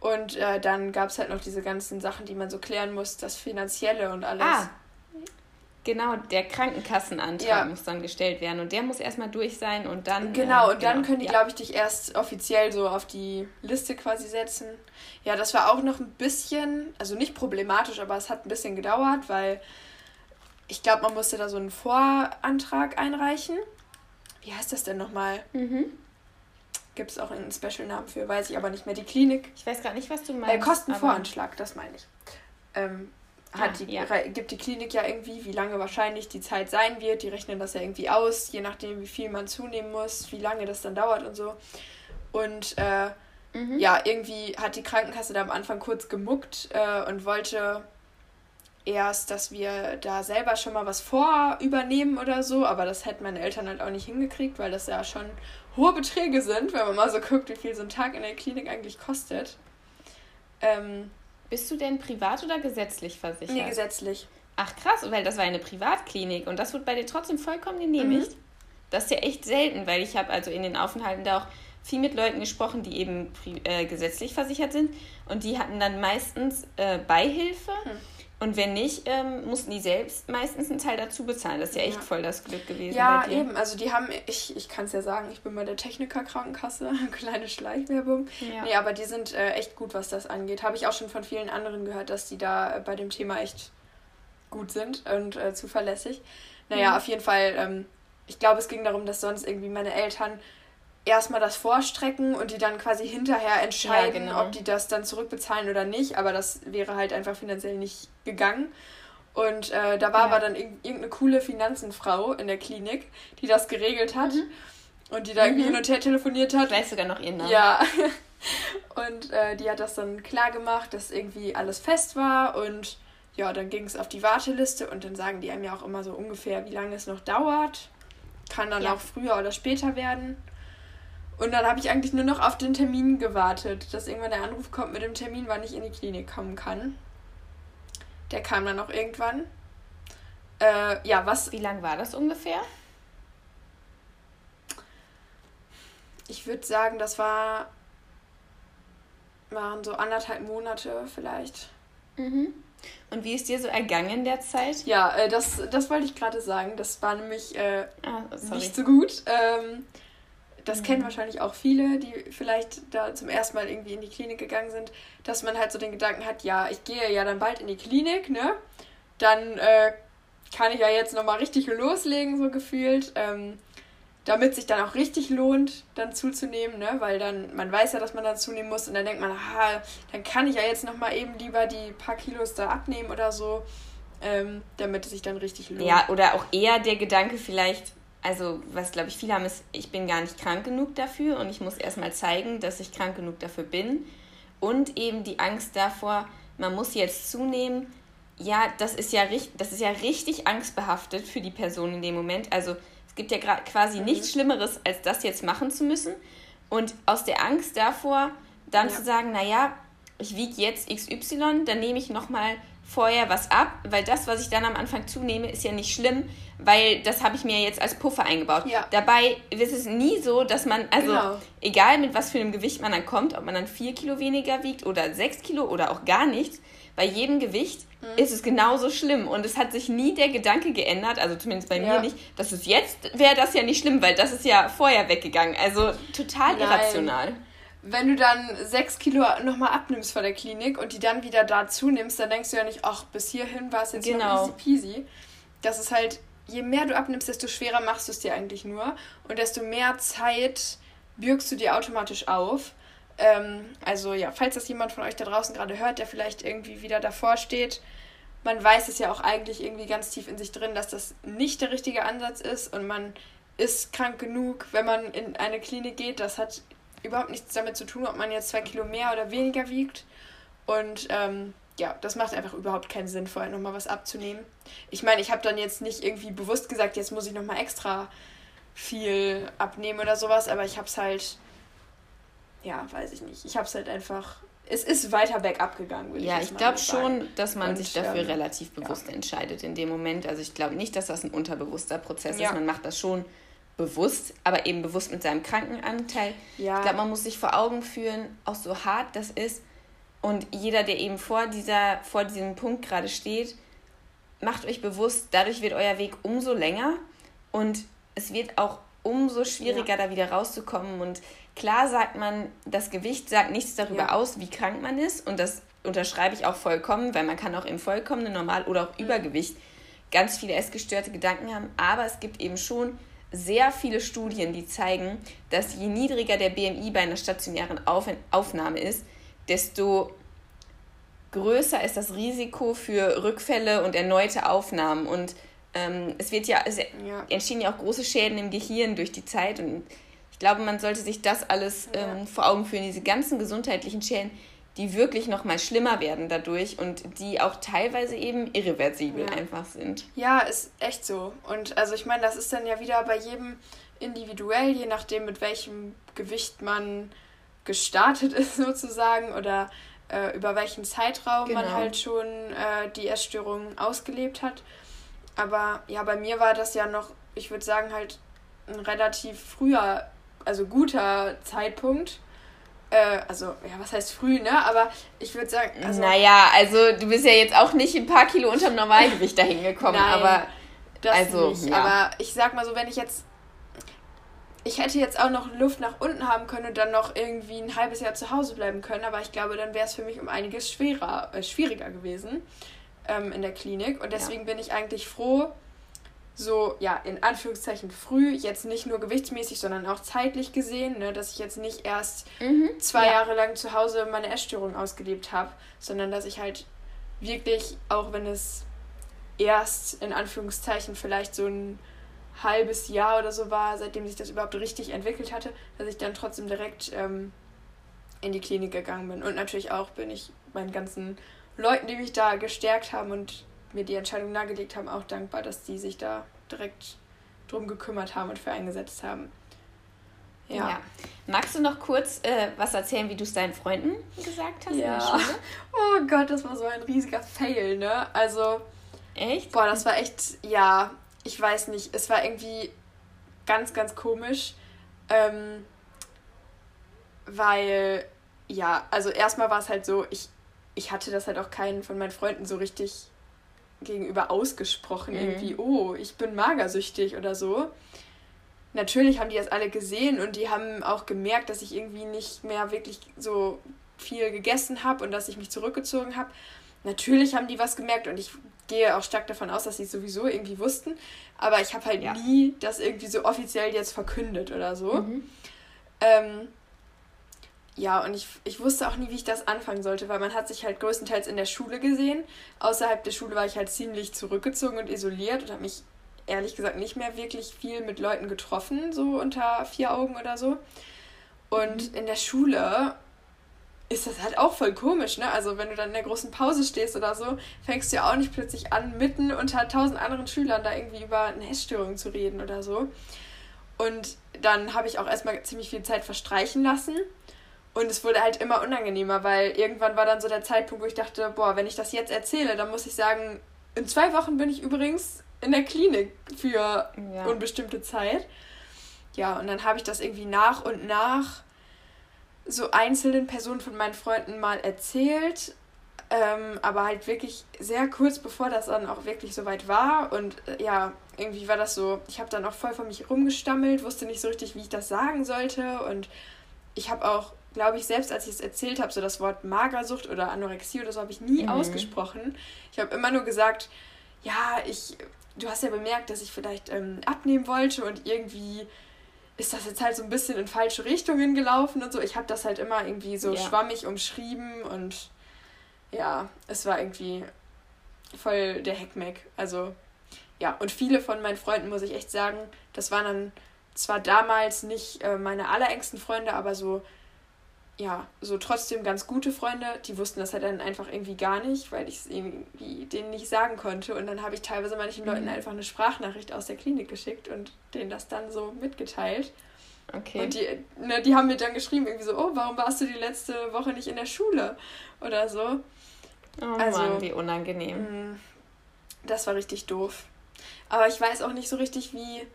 Und äh, dann gab es halt noch diese ganzen Sachen, die man so klären muss, das Finanzielle und alles. Ah, Genau, der Krankenkassenantrag ja. muss dann gestellt werden und der muss erstmal durch sein und dann. Genau, äh, und dann genau, können die, ja. glaube ich, dich erst offiziell so auf die Liste quasi setzen. Ja, das war auch noch ein bisschen, also nicht problematisch, aber es hat ein bisschen gedauert, weil ich glaube, man musste da so einen Vorantrag einreichen. Wie heißt das denn nochmal? Mhm. Gibt es auch einen Special-Namen für, weiß ich aber nicht mehr. Die Klinik. Ich weiß gerade nicht, was du meinst. Äh, Kostenvoranschlag, das meine ich. Ähm, hat die, ja. gibt die Klinik ja irgendwie, wie lange wahrscheinlich die Zeit sein wird. Die rechnen das ja irgendwie aus, je nachdem, wie viel man zunehmen muss, wie lange das dann dauert und so. Und äh, mhm. ja, irgendwie hat die Krankenkasse da am Anfang kurz gemuckt äh, und wollte erst, dass wir da selber schon mal was vorübernehmen oder so, aber das hätten meine Eltern halt auch nicht hingekriegt, weil das ja schon hohe Beträge sind, wenn man mal so guckt, wie viel so ein Tag in der Klinik eigentlich kostet. Ähm, Bist du denn privat oder gesetzlich versichert? Nee, gesetzlich. Ach krass, weil das war eine Privatklinik und das wird bei dir trotzdem vollkommen genehmigt. Mhm. Das ist ja echt selten, weil ich habe also in den Aufenthalten da auch viel mit Leuten gesprochen, die eben äh, gesetzlich versichert sind und die hatten dann meistens äh, Beihilfe. Hm. Und wenn nicht, ähm, mussten die selbst meistens einen Teil dazu bezahlen. Das ist ja echt ja. voll das Glück gewesen. Ja, eben. Also die haben, ich, ich kann es ja sagen, ich bin bei der Techniker-Krankenkasse, kleine Schleichwerbung. Ja. Nee, aber die sind äh, echt gut, was das angeht. Habe ich auch schon von vielen anderen gehört, dass die da äh, bei dem Thema echt gut sind und äh, zuverlässig. Naja, mhm. auf jeden Fall, ähm, ich glaube, es ging darum, dass sonst irgendwie meine Eltern erstmal das vorstrecken und die dann quasi hinterher entscheiden, ja, genau. ob die das dann zurückbezahlen oder nicht. Aber das wäre halt einfach finanziell nicht gegangen. Und äh, da war ja. aber dann irgendeine coole Finanzenfrau in der Klinik, die das geregelt hat. Mhm. Und die da irgendwie mhm. hin und her telefoniert hat. Ich weiß sogar noch ihren Namen. Ja. Und äh, die hat das dann klar gemacht, dass irgendwie alles fest war. Und ja, dann ging es auf die Warteliste. Und dann sagen die einem ja auch immer so ungefähr, wie lange es noch dauert. Kann dann ja. auch früher oder später werden. Und dann habe ich eigentlich nur noch auf den Termin gewartet, dass irgendwann der Anruf kommt mit dem Termin, wann ich in die Klinik kommen kann. Der kam dann auch irgendwann. Äh, ja, was. Wie lang war das ungefähr? Ich würde sagen, das war. waren so anderthalb Monate vielleicht. Mhm. Und wie ist dir so ergangen der Zeit? Ja, äh, das, das wollte ich gerade sagen. Das war nämlich äh, ah, nicht so gut. Ähm, das mhm. kennen wahrscheinlich auch viele, die vielleicht da zum ersten Mal irgendwie in die Klinik gegangen sind, dass man halt so den Gedanken hat, ja, ich gehe ja dann bald in die Klinik, ne? Dann äh, kann ich ja jetzt nochmal richtig loslegen, so gefühlt. Ähm, damit sich dann auch richtig lohnt, dann zuzunehmen, ne? Weil dann, man weiß ja, dass man dann zunehmen muss und dann denkt man, aha, dann kann ich ja jetzt nochmal eben lieber die paar Kilos da abnehmen oder so, ähm, damit es sich dann richtig lohnt. Ja, oder auch eher der Gedanke vielleicht, also was glaube ich viele haben, ist, ich bin gar nicht krank genug dafür und ich muss erstmal zeigen, dass ich krank genug dafür bin. Und eben die Angst davor, man muss jetzt zunehmen. Ja, das ist ja, das ist ja richtig angstbehaftet für die Person in dem Moment. Also es gibt ja quasi mhm. nichts Schlimmeres, als das jetzt machen zu müssen. Und aus der Angst davor, dann ja. zu sagen, naja, ich wiege jetzt XY, dann nehme ich nochmal vorher was ab, weil das, was ich dann am Anfang zunehme, ist ja nicht schlimm, weil das habe ich mir jetzt als Puffer eingebaut. Ja. Dabei ist es nie so, dass man, also genau. egal mit was für einem Gewicht man dann kommt, ob man dann vier Kilo weniger wiegt oder sechs Kilo oder auch gar nichts, bei jedem Gewicht mhm. ist es genauso schlimm und es hat sich nie der Gedanke geändert, also zumindest bei ja. mir nicht, dass es jetzt wäre das ja nicht schlimm, weil das ist ja vorher weggegangen. Also total Nein. irrational wenn du dann sechs Kilo nochmal abnimmst vor der Klinik und die dann wieder da zunimmst, dann denkst du ja nicht, ach, bis hierhin war es jetzt genau. noch easy peasy. Das ist halt, je mehr du abnimmst, desto schwerer machst du es dir eigentlich nur und desto mehr Zeit bürgst du dir automatisch auf. Ähm, also ja, falls das jemand von euch da draußen gerade hört, der vielleicht irgendwie wieder davor steht, man weiß es ja auch eigentlich irgendwie ganz tief in sich drin, dass das nicht der richtige Ansatz ist und man ist krank genug, wenn man in eine Klinik geht. Das hat überhaupt nichts damit zu tun, ob man jetzt zwei Kilo mehr oder weniger wiegt. Und ähm, ja, das macht einfach überhaupt keinen Sinn, vorher nochmal was abzunehmen. Ich meine, ich habe dann jetzt nicht irgendwie bewusst gesagt, jetzt muss ich nochmal extra viel abnehmen oder sowas, aber ich habe es halt, ja, weiß ich nicht. Ich habe es halt einfach, es ist weiter bergab gegangen, würde ja, ich Ja, ich glaube schon, dass man Und, sich dafür ähm, relativ bewusst ja. entscheidet in dem Moment. Also ich glaube nicht, dass das ein unterbewusster Prozess ja. ist. Man macht das schon bewusst, aber eben bewusst mit seinem Krankenanteil. Ja. Ich glaube, man muss sich vor Augen führen, auch so hart das ist. Und jeder, der eben vor, dieser, vor diesem Punkt gerade steht, macht euch bewusst, dadurch wird euer Weg umso länger und es wird auch umso schwieriger, ja. da wieder rauszukommen. Und klar sagt man, das Gewicht sagt nichts darüber ja. aus, wie krank man ist. Und das unterschreibe ich auch vollkommen, weil man kann auch im vollkommenen Normal- oder auch Übergewicht ganz viele essgestörte Gedanken haben. Aber es gibt eben schon sehr viele Studien, die zeigen, dass je niedriger der BMI bei einer stationären Auf Aufnahme ist, desto größer ist das Risiko für Rückfälle und erneute Aufnahmen. Und ähm, es wird ja, es ja. entstehen ja auch große Schäden im Gehirn durch die Zeit. Und ich glaube, man sollte sich das alles ähm, vor Augen führen, diese ganzen gesundheitlichen Schäden, die wirklich noch mal schlimmer werden dadurch und die auch teilweise eben irreversibel ja. einfach sind. Ja, ist echt so. Und also ich meine, das ist dann ja wieder bei jedem individuell, je nachdem, mit welchem Gewicht man gestartet ist sozusagen oder äh, über welchen Zeitraum genau. man halt schon äh, die Essstörung ausgelebt hat. Aber ja, bei mir war das ja noch, ich würde sagen, halt ein relativ früher, also guter Zeitpunkt. Äh, also, ja, was heißt früh, ne? Aber ich würde sagen. Also, naja, also du bist ja jetzt auch nicht ein paar Kilo unterm Normalgewicht dahin gekommen, Nein, aber. Das also, nicht. Ja. Aber ich sag mal so, wenn ich jetzt. Ich hätte jetzt auch noch Luft nach unten haben können und dann noch irgendwie ein halbes Jahr zu Hause bleiben können, aber ich glaube, dann wäre es für mich um einiges schwerer, äh, schwieriger gewesen ähm, in der Klinik. Und deswegen ja. bin ich eigentlich froh, so, ja, in Anführungszeichen früh, jetzt nicht nur gewichtsmäßig, sondern auch zeitlich gesehen, ne, dass ich jetzt nicht erst mhm, zwei ja. Jahre lang zu Hause meine Essstörung ausgelebt habe, sondern dass ich halt wirklich, auch wenn es erst in Anführungszeichen vielleicht so ein halbes Jahr oder so war, seitdem sich das überhaupt richtig entwickelt hatte, dass ich dann trotzdem direkt ähm, in die Klinik gegangen bin. Und natürlich auch bin ich meinen ganzen Leuten, die mich da gestärkt haben und mir die Entscheidung nahegelegt haben, auch dankbar, dass die sich da direkt drum gekümmert haben und für eingesetzt haben. Ja. ja. Magst du noch kurz äh, was erzählen, wie du es deinen Freunden gesagt hast ja. Oh Gott, das war so ein riesiger Fail, ne? Also. Echt? Boah, das war echt, ja, ich weiß nicht. Es war irgendwie ganz, ganz komisch. Ähm, weil, ja, also erstmal war es halt so, ich, ich hatte das halt auch keinen von meinen Freunden so richtig gegenüber ausgesprochen, mhm. irgendwie, oh, ich bin magersüchtig oder so. Natürlich haben die das alle gesehen und die haben auch gemerkt, dass ich irgendwie nicht mehr wirklich so viel gegessen habe und dass ich mich zurückgezogen habe. Natürlich haben die was gemerkt und ich gehe auch stark davon aus, dass sie es sowieso irgendwie wussten. Aber ich habe halt ja. nie das irgendwie so offiziell jetzt verkündet oder so. Mhm. Ähm, ja, und ich, ich wusste auch nie, wie ich das anfangen sollte, weil man hat sich halt größtenteils in der Schule gesehen. Außerhalb der Schule war ich halt ziemlich zurückgezogen und isoliert und habe mich ehrlich gesagt nicht mehr wirklich viel mit Leuten getroffen, so unter vier Augen oder so. Und mhm. in der Schule ist das halt auch voll komisch, ne? Also wenn du dann in der großen Pause stehst oder so, fängst du ja auch nicht plötzlich an, mitten unter tausend anderen Schülern da irgendwie über eine Essstörung zu reden oder so. Und dann habe ich auch erstmal ziemlich viel Zeit verstreichen lassen und es wurde halt immer unangenehmer, weil irgendwann war dann so der Zeitpunkt, wo ich dachte, boah, wenn ich das jetzt erzähle, dann muss ich sagen, in zwei Wochen bin ich übrigens in der Klinik für ja. unbestimmte Zeit. Ja, und dann habe ich das irgendwie nach und nach so einzelnen Personen von meinen Freunden mal erzählt. Ähm, aber halt wirklich sehr kurz bevor das dann auch wirklich soweit war. Und äh, ja, irgendwie war das so, ich habe dann auch voll von mich rumgestammelt, wusste nicht so richtig, wie ich das sagen sollte. Und ich habe auch glaube ich, selbst als ich es erzählt habe, so das Wort Magersucht oder Anorexie oder so habe ich nie mhm. ausgesprochen. Ich habe immer nur gesagt, ja, ich, du hast ja bemerkt, dass ich vielleicht ähm, abnehmen wollte und irgendwie ist das jetzt halt so ein bisschen in falsche Richtungen gelaufen und so. Ich habe das halt immer irgendwie so ja. schwammig umschrieben und ja, es war irgendwie voll der Heckmeck. Also ja, und viele von meinen Freunden, muss ich echt sagen, das waren dann zwar damals nicht äh, meine allerengsten Freunde, aber so ja, so trotzdem ganz gute Freunde, die wussten das halt dann einfach irgendwie gar nicht, weil ich es irgendwie denen nicht sagen konnte. Und dann habe ich teilweise manchen mhm. Leuten einfach eine Sprachnachricht aus der Klinik geschickt und denen das dann so mitgeteilt. Okay. Und die, ne, die haben mir dann geschrieben, irgendwie so, oh, warum warst du die letzte Woche nicht in der Schule? Oder so. Oh also, Mann, wie unangenehm. Mh, mm, das war richtig doof. Aber ich weiß auch nicht so richtig, wie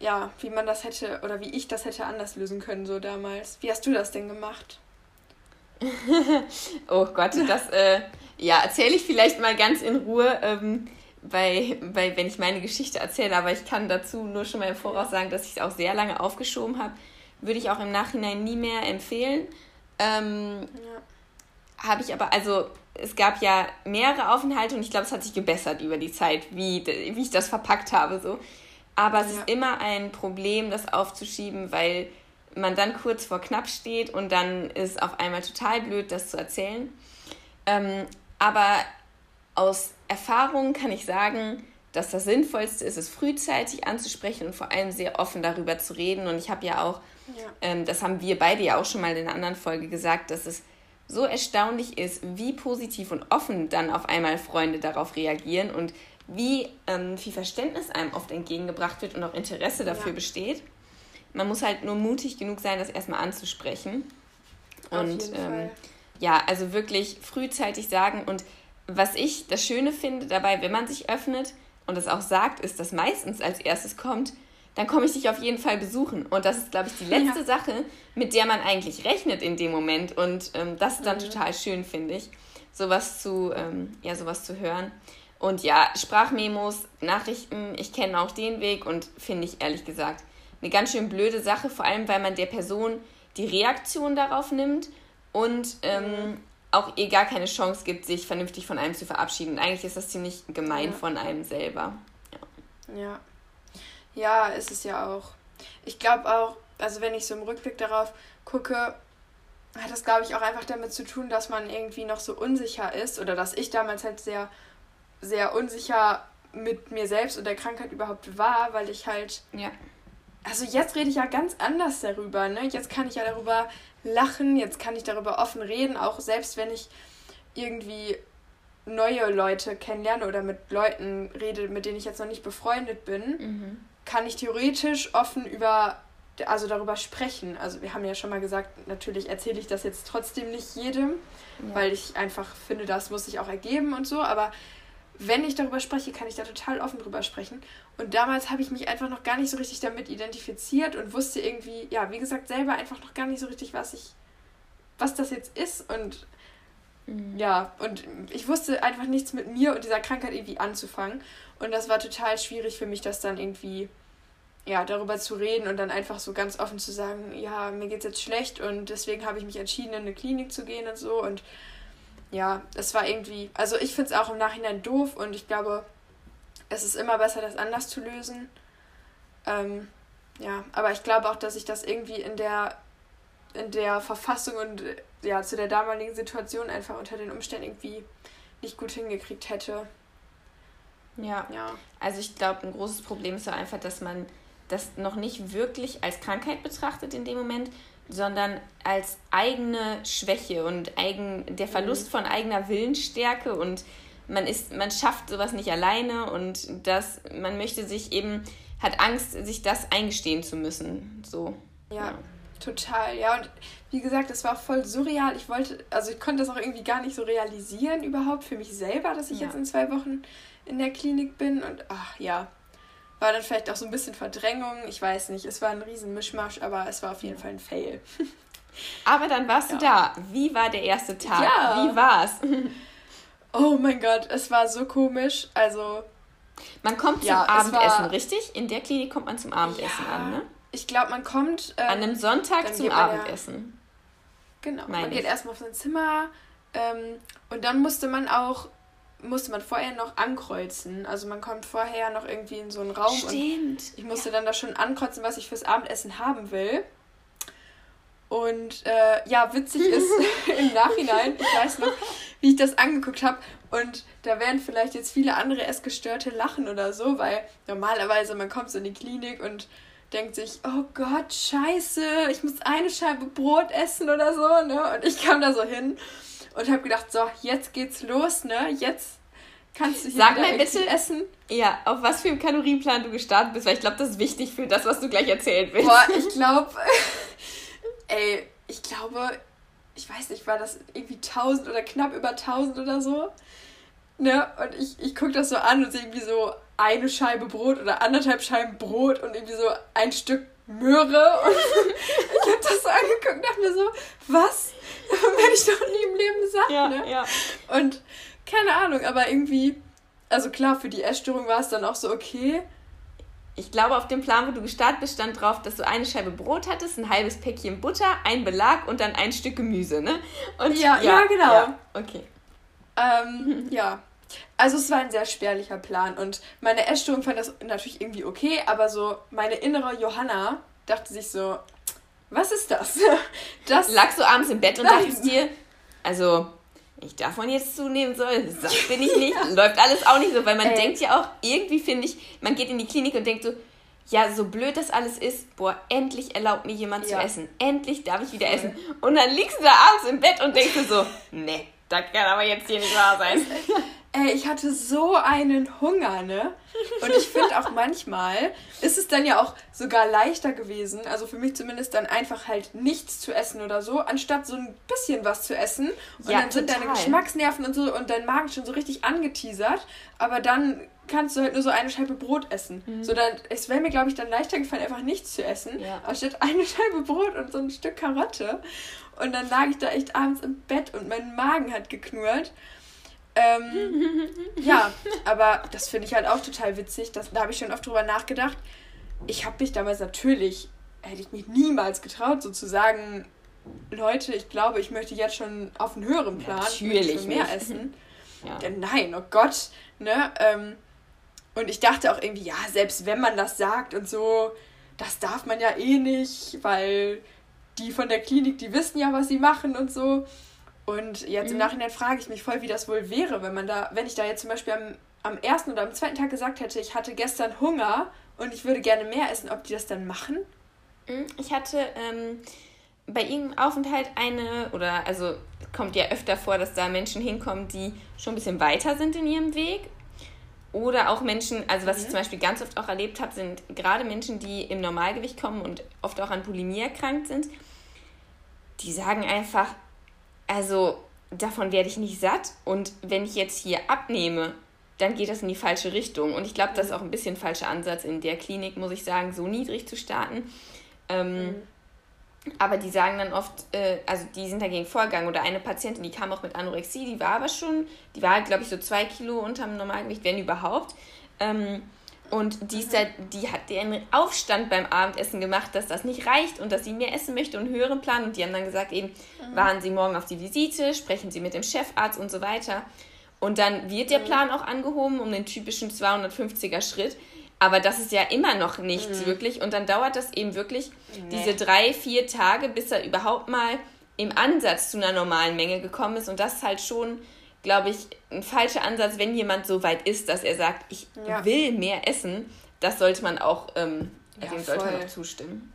ja, wie man das hätte oder wie ich das hätte anders lösen können, so damals. Wie hast du das denn gemacht? oh Gott, das, äh, ja, erzähle ich vielleicht mal ganz in Ruhe, ähm, bei, bei, wenn ich meine Geschichte erzähle, aber ich kann dazu nur schon mal im Voraus sagen, dass ich es auch sehr lange aufgeschoben habe. Würde ich auch im Nachhinein nie mehr empfehlen. Ähm, ja. Habe ich aber, also es gab ja mehrere Aufenthalte und ich glaube, es hat sich gebessert über die Zeit, wie, wie ich das verpackt habe. So. Aber es ja. ist immer ein Problem, das aufzuschieben, weil man dann kurz vor knapp steht und dann ist auf einmal total blöd, das zu erzählen. Ähm, aber aus Erfahrung kann ich sagen, dass das Sinnvollste ist, es frühzeitig anzusprechen und vor allem sehr offen darüber zu reden. Und ich habe ja auch, ja. Ähm, das haben wir beide ja auch schon mal in einer anderen Folge gesagt, dass es so erstaunlich ist, wie positiv und offen dann auf einmal Freunde darauf reagieren und wie ähm, viel Verständnis einem oft entgegengebracht wird und auch Interesse dafür ja. besteht. Man muss halt nur mutig genug sein, das erstmal anzusprechen. Auf und ähm, ja, also wirklich frühzeitig sagen. Und was ich das Schöne finde dabei, wenn man sich öffnet und es auch sagt, ist, dass meistens als erstes kommt, dann komme ich dich auf jeden Fall besuchen. Und das ist, glaube ich, die letzte ja. Sache, mit der man eigentlich rechnet in dem Moment. Und ähm, das ist dann mhm. total schön, finde ich, sowas zu, ähm, ja, sowas zu hören. Und ja, Sprachmemos, Nachrichten, ich kenne auch den Weg und finde ich ehrlich gesagt eine ganz schön blöde Sache, vor allem weil man der Person die Reaktion darauf nimmt und ähm, auch ihr gar keine Chance gibt, sich vernünftig von einem zu verabschieden. Und eigentlich ist das ziemlich gemein ja. von einem selber. Ja. ja. Ja, ist es ja auch. Ich glaube auch, also wenn ich so im Rückblick darauf gucke, hat das, glaube ich, auch einfach damit zu tun, dass man irgendwie noch so unsicher ist oder dass ich damals halt sehr, sehr unsicher mit mir selbst und der Krankheit überhaupt war, weil ich halt. Ja. Also jetzt rede ich ja ganz anders darüber, ne? Jetzt kann ich ja darüber lachen, jetzt kann ich darüber offen reden, auch selbst wenn ich irgendwie neue Leute kennenlerne oder mit Leuten rede, mit denen ich jetzt noch nicht befreundet bin. Mhm kann ich theoretisch offen über also darüber sprechen. Also wir haben ja schon mal gesagt, natürlich erzähle ich das jetzt trotzdem nicht jedem, ja. weil ich einfach finde, das muss sich auch ergeben und so, aber wenn ich darüber spreche, kann ich da total offen drüber sprechen. Und damals habe ich mich einfach noch gar nicht so richtig damit identifiziert und wusste irgendwie, ja, wie gesagt, selber einfach noch gar nicht so richtig, was ich, was das jetzt ist. Und mhm. ja, und ich wusste einfach nichts mit mir und dieser Krankheit irgendwie anzufangen. Und das war total schwierig für mich, das dann irgendwie, ja, darüber zu reden und dann einfach so ganz offen zu sagen, ja, mir geht's jetzt schlecht und deswegen habe ich mich entschieden, in eine Klinik zu gehen und so. Und ja, es war irgendwie, also ich finde es auch im Nachhinein doof und ich glaube, es ist immer besser, das anders zu lösen. Ähm, ja, aber ich glaube auch, dass ich das irgendwie in der, in der Verfassung und ja, zu der damaligen Situation einfach unter den Umständen irgendwie nicht gut hingekriegt hätte. Ja. ja. Also ich glaube, ein großes Problem ist ja einfach, dass man das noch nicht wirklich als Krankheit betrachtet in dem Moment, sondern als eigene Schwäche und eigen, der mhm. Verlust von eigener Willensstärke und man ist, man schafft sowas nicht alleine und das, man möchte sich eben, hat Angst, sich das eingestehen zu müssen. So. Ja, ja. total. Ja, und wie gesagt, es war voll surreal. Ich wollte, also ich konnte das auch irgendwie gar nicht so realisieren überhaupt für mich selber, dass ich ja. jetzt in zwei Wochen in der Klinik bin und ach ja, war dann vielleicht auch so ein bisschen Verdrängung. Ich weiß nicht, es war ein riesen Mischmasch, aber es war auf jeden Fall ein Fail. Aber dann warst ja. du da. Wie war der erste Tag? Ja. Wie war's? Oh mein Gott, es war so komisch. Also. Man kommt zum ja, Abendessen, war, richtig? In der Klinik kommt man zum Abendessen an, ne? Ich glaube, man kommt. Ähm, an einem Sonntag zum Abendessen. Ja, genau. man geht erstmal auf sein Zimmer ähm, und dann musste man auch musste man vorher noch ankreuzen. Also man kommt vorher noch irgendwie in so einen Raum. Stimmt. ich musste ja. dann da schon ankreuzen, was ich fürs Abendessen haben will. Und äh, ja, witzig ist im Nachhinein, ich weiß noch, wie ich das angeguckt habe. Und da werden vielleicht jetzt viele andere Essgestörte lachen oder so, weil normalerweise man kommt so in die Klinik und denkt sich, oh Gott, scheiße, ich muss eine Scheibe Brot essen oder so, ne? Und ich kam da so hin und habe gedacht, so, jetzt geht's los, ne? Jetzt kannst du hier Sag mal bitte essen. Ja, auf was für einem Kalorienplan du gestartet bist, weil ich glaube, das ist wichtig für das, was du gleich erzählen willst. Boah, ich glaube, ey, ich glaube, ich weiß nicht, war das irgendwie 1000 oder knapp über 1000 oder so? Ne? Und ich, ich gucke das so an und sehe irgendwie so eine Scheibe Brot oder anderthalb Scheiben Brot und irgendwie so ein Stück Möhre. Und ich habe das so angeguckt und dachte mir so, was? Davon werde ich doch nie im Leben gesagt, ja, ne? Ja. Und keine Ahnung, aber irgendwie, also klar, für die Essstörung war es dann auch so okay. Ich glaube, auf dem Plan, wo du gestartet bist, stand drauf, dass du eine Scheibe Brot hattest, ein halbes Päckchen Butter, ein Belag und dann ein Stück Gemüse, ne? Und ja, ja, ja genau. Ja, okay. Ähm, ja. Also es war ein sehr spärlicher Plan und meine Essstörung fand das natürlich irgendwie okay, aber so meine innere Johanna dachte sich so, was ist das? das Lagst du abends im Bett und Nein. dachtest dir, also ich davon jetzt zunehmen soll, das bin ich nicht. ja. Läuft alles auch nicht so, weil man Ey. denkt ja auch, irgendwie finde ich, man geht in die Klinik und denkt so, ja, so blöd das alles ist, boah, endlich erlaubt mir jemand ja. zu essen. Endlich darf ich wieder Voll. essen. Und dann liegst du da abends im Bett und denkst du so, nee, das kann aber jetzt hier nicht wahr sein. Ey, ich hatte so einen Hunger, ne? Und ich finde auch manchmal ist es dann ja auch sogar leichter gewesen, also für mich zumindest dann einfach halt nichts zu essen oder so, anstatt so ein bisschen was zu essen. Und ja, dann sind total. deine Geschmacksnerven und so und dein Magen schon so richtig angeteasert. Aber dann kannst du halt nur so eine Scheibe Brot essen. Mhm. So dann, es wäre mir, glaube ich, dann leichter gefallen, einfach nichts zu essen, ja. anstatt eine Scheibe Brot und so ein Stück Karotte. Und dann lag ich da echt abends im Bett und mein Magen hat geknurrt. Ähm, ja, aber das finde ich halt auch total witzig. Das, da habe ich schon oft drüber nachgedacht. Ich habe mich damals natürlich, hätte ich mich niemals getraut, sozusagen, Leute, ich glaube, ich möchte jetzt schon auf einen höheren Plan natürlich mehr nicht. essen. Ja. Denn nein, oh Gott, ne? Ähm, und ich dachte auch irgendwie, ja, selbst wenn man das sagt und so, das darf man ja eh nicht, weil die von der Klinik, die wissen ja, was sie machen und so. Und jetzt mhm. im Nachhinein frage ich mich voll, wie das wohl wäre, wenn man da, wenn ich da jetzt zum Beispiel am, am ersten oder am zweiten Tag gesagt hätte, ich hatte gestern Hunger und ich würde gerne mehr essen, ob die das dann machen? Mhm. Ich hatte ähm, bei ihrem Aufenthalt eine, oder also kommt ja öfter vor, dass da Menschen hinkommen, die schon ein bisschen weiter sind in ihrem Weg. Oder auch Menschen, also was mhm. ich zum Beispiel ganz oft auch erlebt habe, sind gerade Menschen, die im Normalgewicht kommen und oft auch an Bulimie erkrankt sind, die sagen einfach, also davon werde ich nicht satt und wenn ich jetzt hier abnehme, dann geht das in die falsche Richtung. Und ich glaube, das ist auch ein bisschen ein falscher Ansatz in der Klinik, muss ich sagen, so niedrig zu starten. Ähm, mhm. Aber die sagen dann oft, äh, also die sind dagegen vorgegangen. Oder eine Patientin, die kam auch mit Anorexie, die war aber schon, die war, glaube ich, so zwei Kilo unterm Normalgewicht, wenn überhaupt. Ähm, und die, ist da, die hat den Aufstand beim Abendessen gemacht, dass das nicht reicht und dass sie mehr essen möchte und einen höheren Plan. Und die haben dann gesagt, eben, mhm. waren Sie morgen auf die Visite, sprechen Sie mit dem Chefarzt und so weiter. Und dann wird der mhm. Plan auch angehoben um den typischen 250er Schritt. Aber das ist ja immer noch nichts mhm. wirklich. Und dann dauert das eben wirklich nee. diese drei, vier Tage, bis er überhaupt mal im Ansatz zu einer normalen Menge gekommen ist. Und das ist halt schon glaube ich, ein falscher Ansatz, wenn jemand so weit ist, dass er sagt, ich ja. will mehr essen. Das sollte man auch, ähm, ja, dem sollte man auch zustimmen.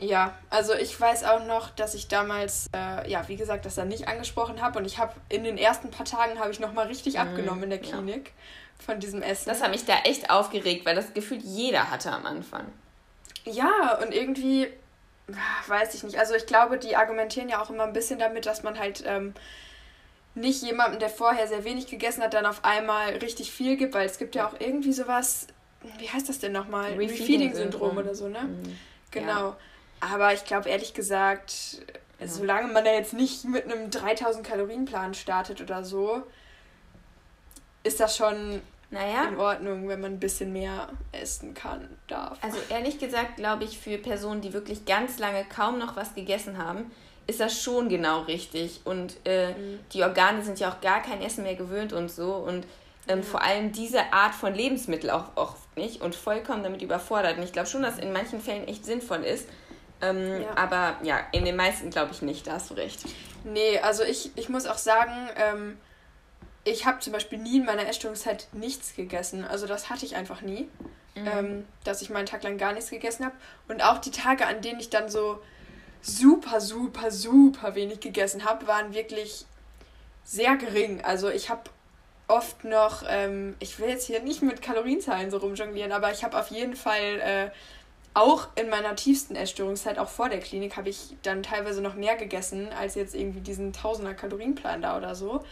Ja, also ich weiß auch noch, dass ich damals, äh, ja, wie gesagt, das dann nicht angesprochen habe und ich habe in den ersten paar Tagen habe ich noch mal richtig mhm, abgenommen in der Klinik ja. von diesem Essen. Das hat mich da echt aufgeregt, weil das Gefühl jeder hatte am Anfang. Ja, und irgendwie weiß ich nicht. Also ich glaube, die argumentieren ja auch immer ein bisschen damit, dass man halt ähm, nicht jemandem, der vorher sehr wenig gegessen hat, dann auf einmal richtig viel gibt, weil es gibt ja auch irgendwie sowas, wie heißt das denn nochmal? Refeeding-Syndrom oder so, ne? Mhm. Genau. Ja. Aber ich glaube ehrlich gesagt, ja. solange man da jetzt nicht mit einem 3000 Kalorien Plan startet oder so, ist das schon naja. in Ordnung, wenn man ein bisschen mehr essen kann, darf. Also ehrlich gesagt glaube ich für Personen, die wirklich ganz lange kaum noch was gegessen haben, ist das schon genau richtig. Und äh, mhm. die Organe sind ja auch gar kein Essen mehr gewöhnt und so. Und ähm, mhm. vor allem diese Art von Lebensmittel auch oft nicht und vollkommen damit überfordert. Und ich glaube schon, dass in manchen Fällen echt sinnvoll ist. Ähm, ja. Aber ja, in den meisten glaube ich nicht, da hast du recht. Nee, also ich, ich muss auch sagen, ähm, ich habe zum Beispiel nie in meiner Essstörungszeit nichts gegessen. Also das hatte ich einfach nie. Mhm. Ähm, dass ich mal einen Tag lang gar nichts gegessen habe. Und auch die Tage, an denen ich dann so super, super, super wenig gegessen habe, waren wirklich sehr gering. Also ich habe oft noch, ähm, ich will jetzt hier nicht mit Kalorienzahlen so rumjonglieren, aber ich habe auf jeden Fall äh, auch in meiner tiefsten Essstörungszeit, auch vor der Klinik, habe ich dann teilweise noch mehr gegessen als jetzt irgendwie diesen Tausender Kalorienplan da oder so.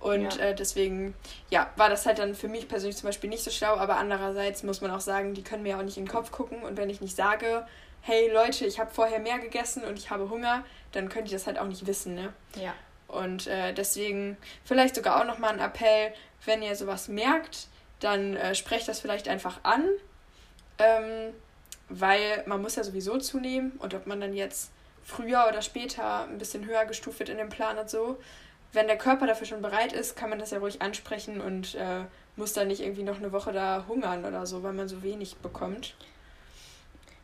Und ja. äh, deswegen, ja, war das halt dann für mich persönlich zum Beispiel nicht so schlau, aber andererseits muss man auch sagen, die können mir auch nicht in den Kopf gucken und wenn ich nicht sage, hey Leute, ich habe vorher mehr gegessen und ich habe Hunger, dann könnt ihr das halt auch nicht wissen, ne? Ja. Und äh, deswegen vielleicht sogar auch nochmal ein Appell, wenn ihr sowas merkt, dann äh, sprecht das vielleicht einfach an, ähm, weil man muss ja sowieso zunehmen und ob man dann jetzt früher oder später ein bisschen höher gestuft wird in dem Plan und so. Wenn der Körper dafür schon bereit ist, kann man das ja ruhig ansprechen und äh, muss dann nicht irgendwie noch eine Woche da hungern oder so, weil man so wenig bekommt.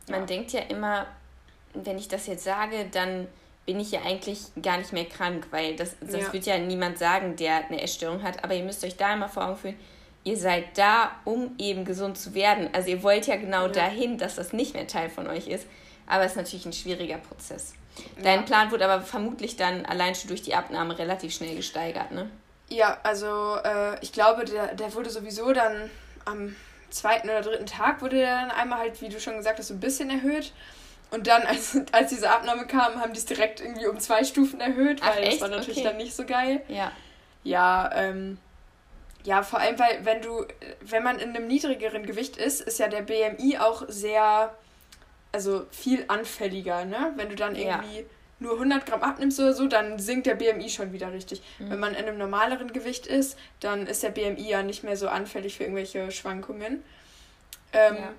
Man ja. denkt ja immer, wenn ich das jetzt sage, dann bin ich ja eigentlich gar nicht mehr krank, weil das, das ja. wird ja niemand sagen, der eine Essstörung hat. Aber ihr müsst euch da immer vor Augen führen, ihr seid da, um eben gesund zu werden. Also ihr wollt ja genau ja. dahin, dass das nicht mehr Teil von euch ist. Aber es ist natürlich ein schwieriger Prozess. Dein ja. Plan wurde aber vermutlich dann allein schon durch die Abnahme relativ schnell gesteigert, ne? Ja, also äh, ich glaube, der, der wurde sowieso dann am zweiten oder dritten Tag wurde der dann einmal halt, wie du schon gesagt hast, so ein bisschen erhöht. Und dann, als, als diese Abnahme kam, haben die es direkt irgendwie um zwei Stufen erhöht, weil Ach, das war natürlich okay. dann nicht so geil. Ja. Ja, ähm, ja, vor allem, weil wenn du, wenn man in einem niedrigeren Gewicht ist, ist ja der BMI auch sehr, also viel anfälliger, ne? Wenn du dann irgendwie ja. Nur 100 Gramm abnimmst oder so, dann sinkt der BMI schon wieder richtig. Mhm. Wenn man in einem normaleren Gewicht ist, dann ist der BMI ja nicht mehr so anfällig für irgendwelche Schwankungen. Ähm, ja.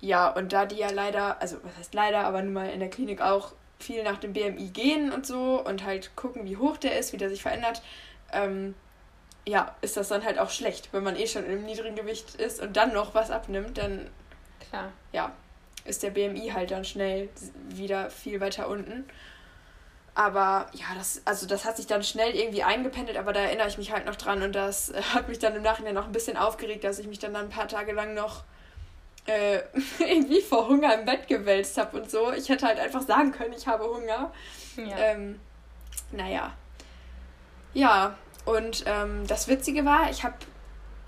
ja, und da die ja leider, also was heißt leider, aber nun mal in der Klinik auch viel nach dem BMI gehen und so und halt gucken, wie hoch der ist, wie der sich verändert, ähm, ja, ist das dann halt auch schlecht, wenn man eh schon im niedrigen Gewicht ist und dann noch was abnimmt, dann Klar. ja, ist der BMI halt dann schnell wieder viel weiter unten. Aber ja, das, also das hat sich dann schnell irgendwie eingependelt, aber da erinnere ich mich halt noch dran und das hat mich dann im Nachhinein noch ein bisschen aufgeregt, dass ich mich dann, dann ein paar Tage lang noch äh, irgendwie vor Hunger im Bett gewälzt habe und so. Ich hätte halt einfach sagen können, ich habe Hunger. Ja. Ähm, naja. Ja, und ähm, das Witzige war, ich habe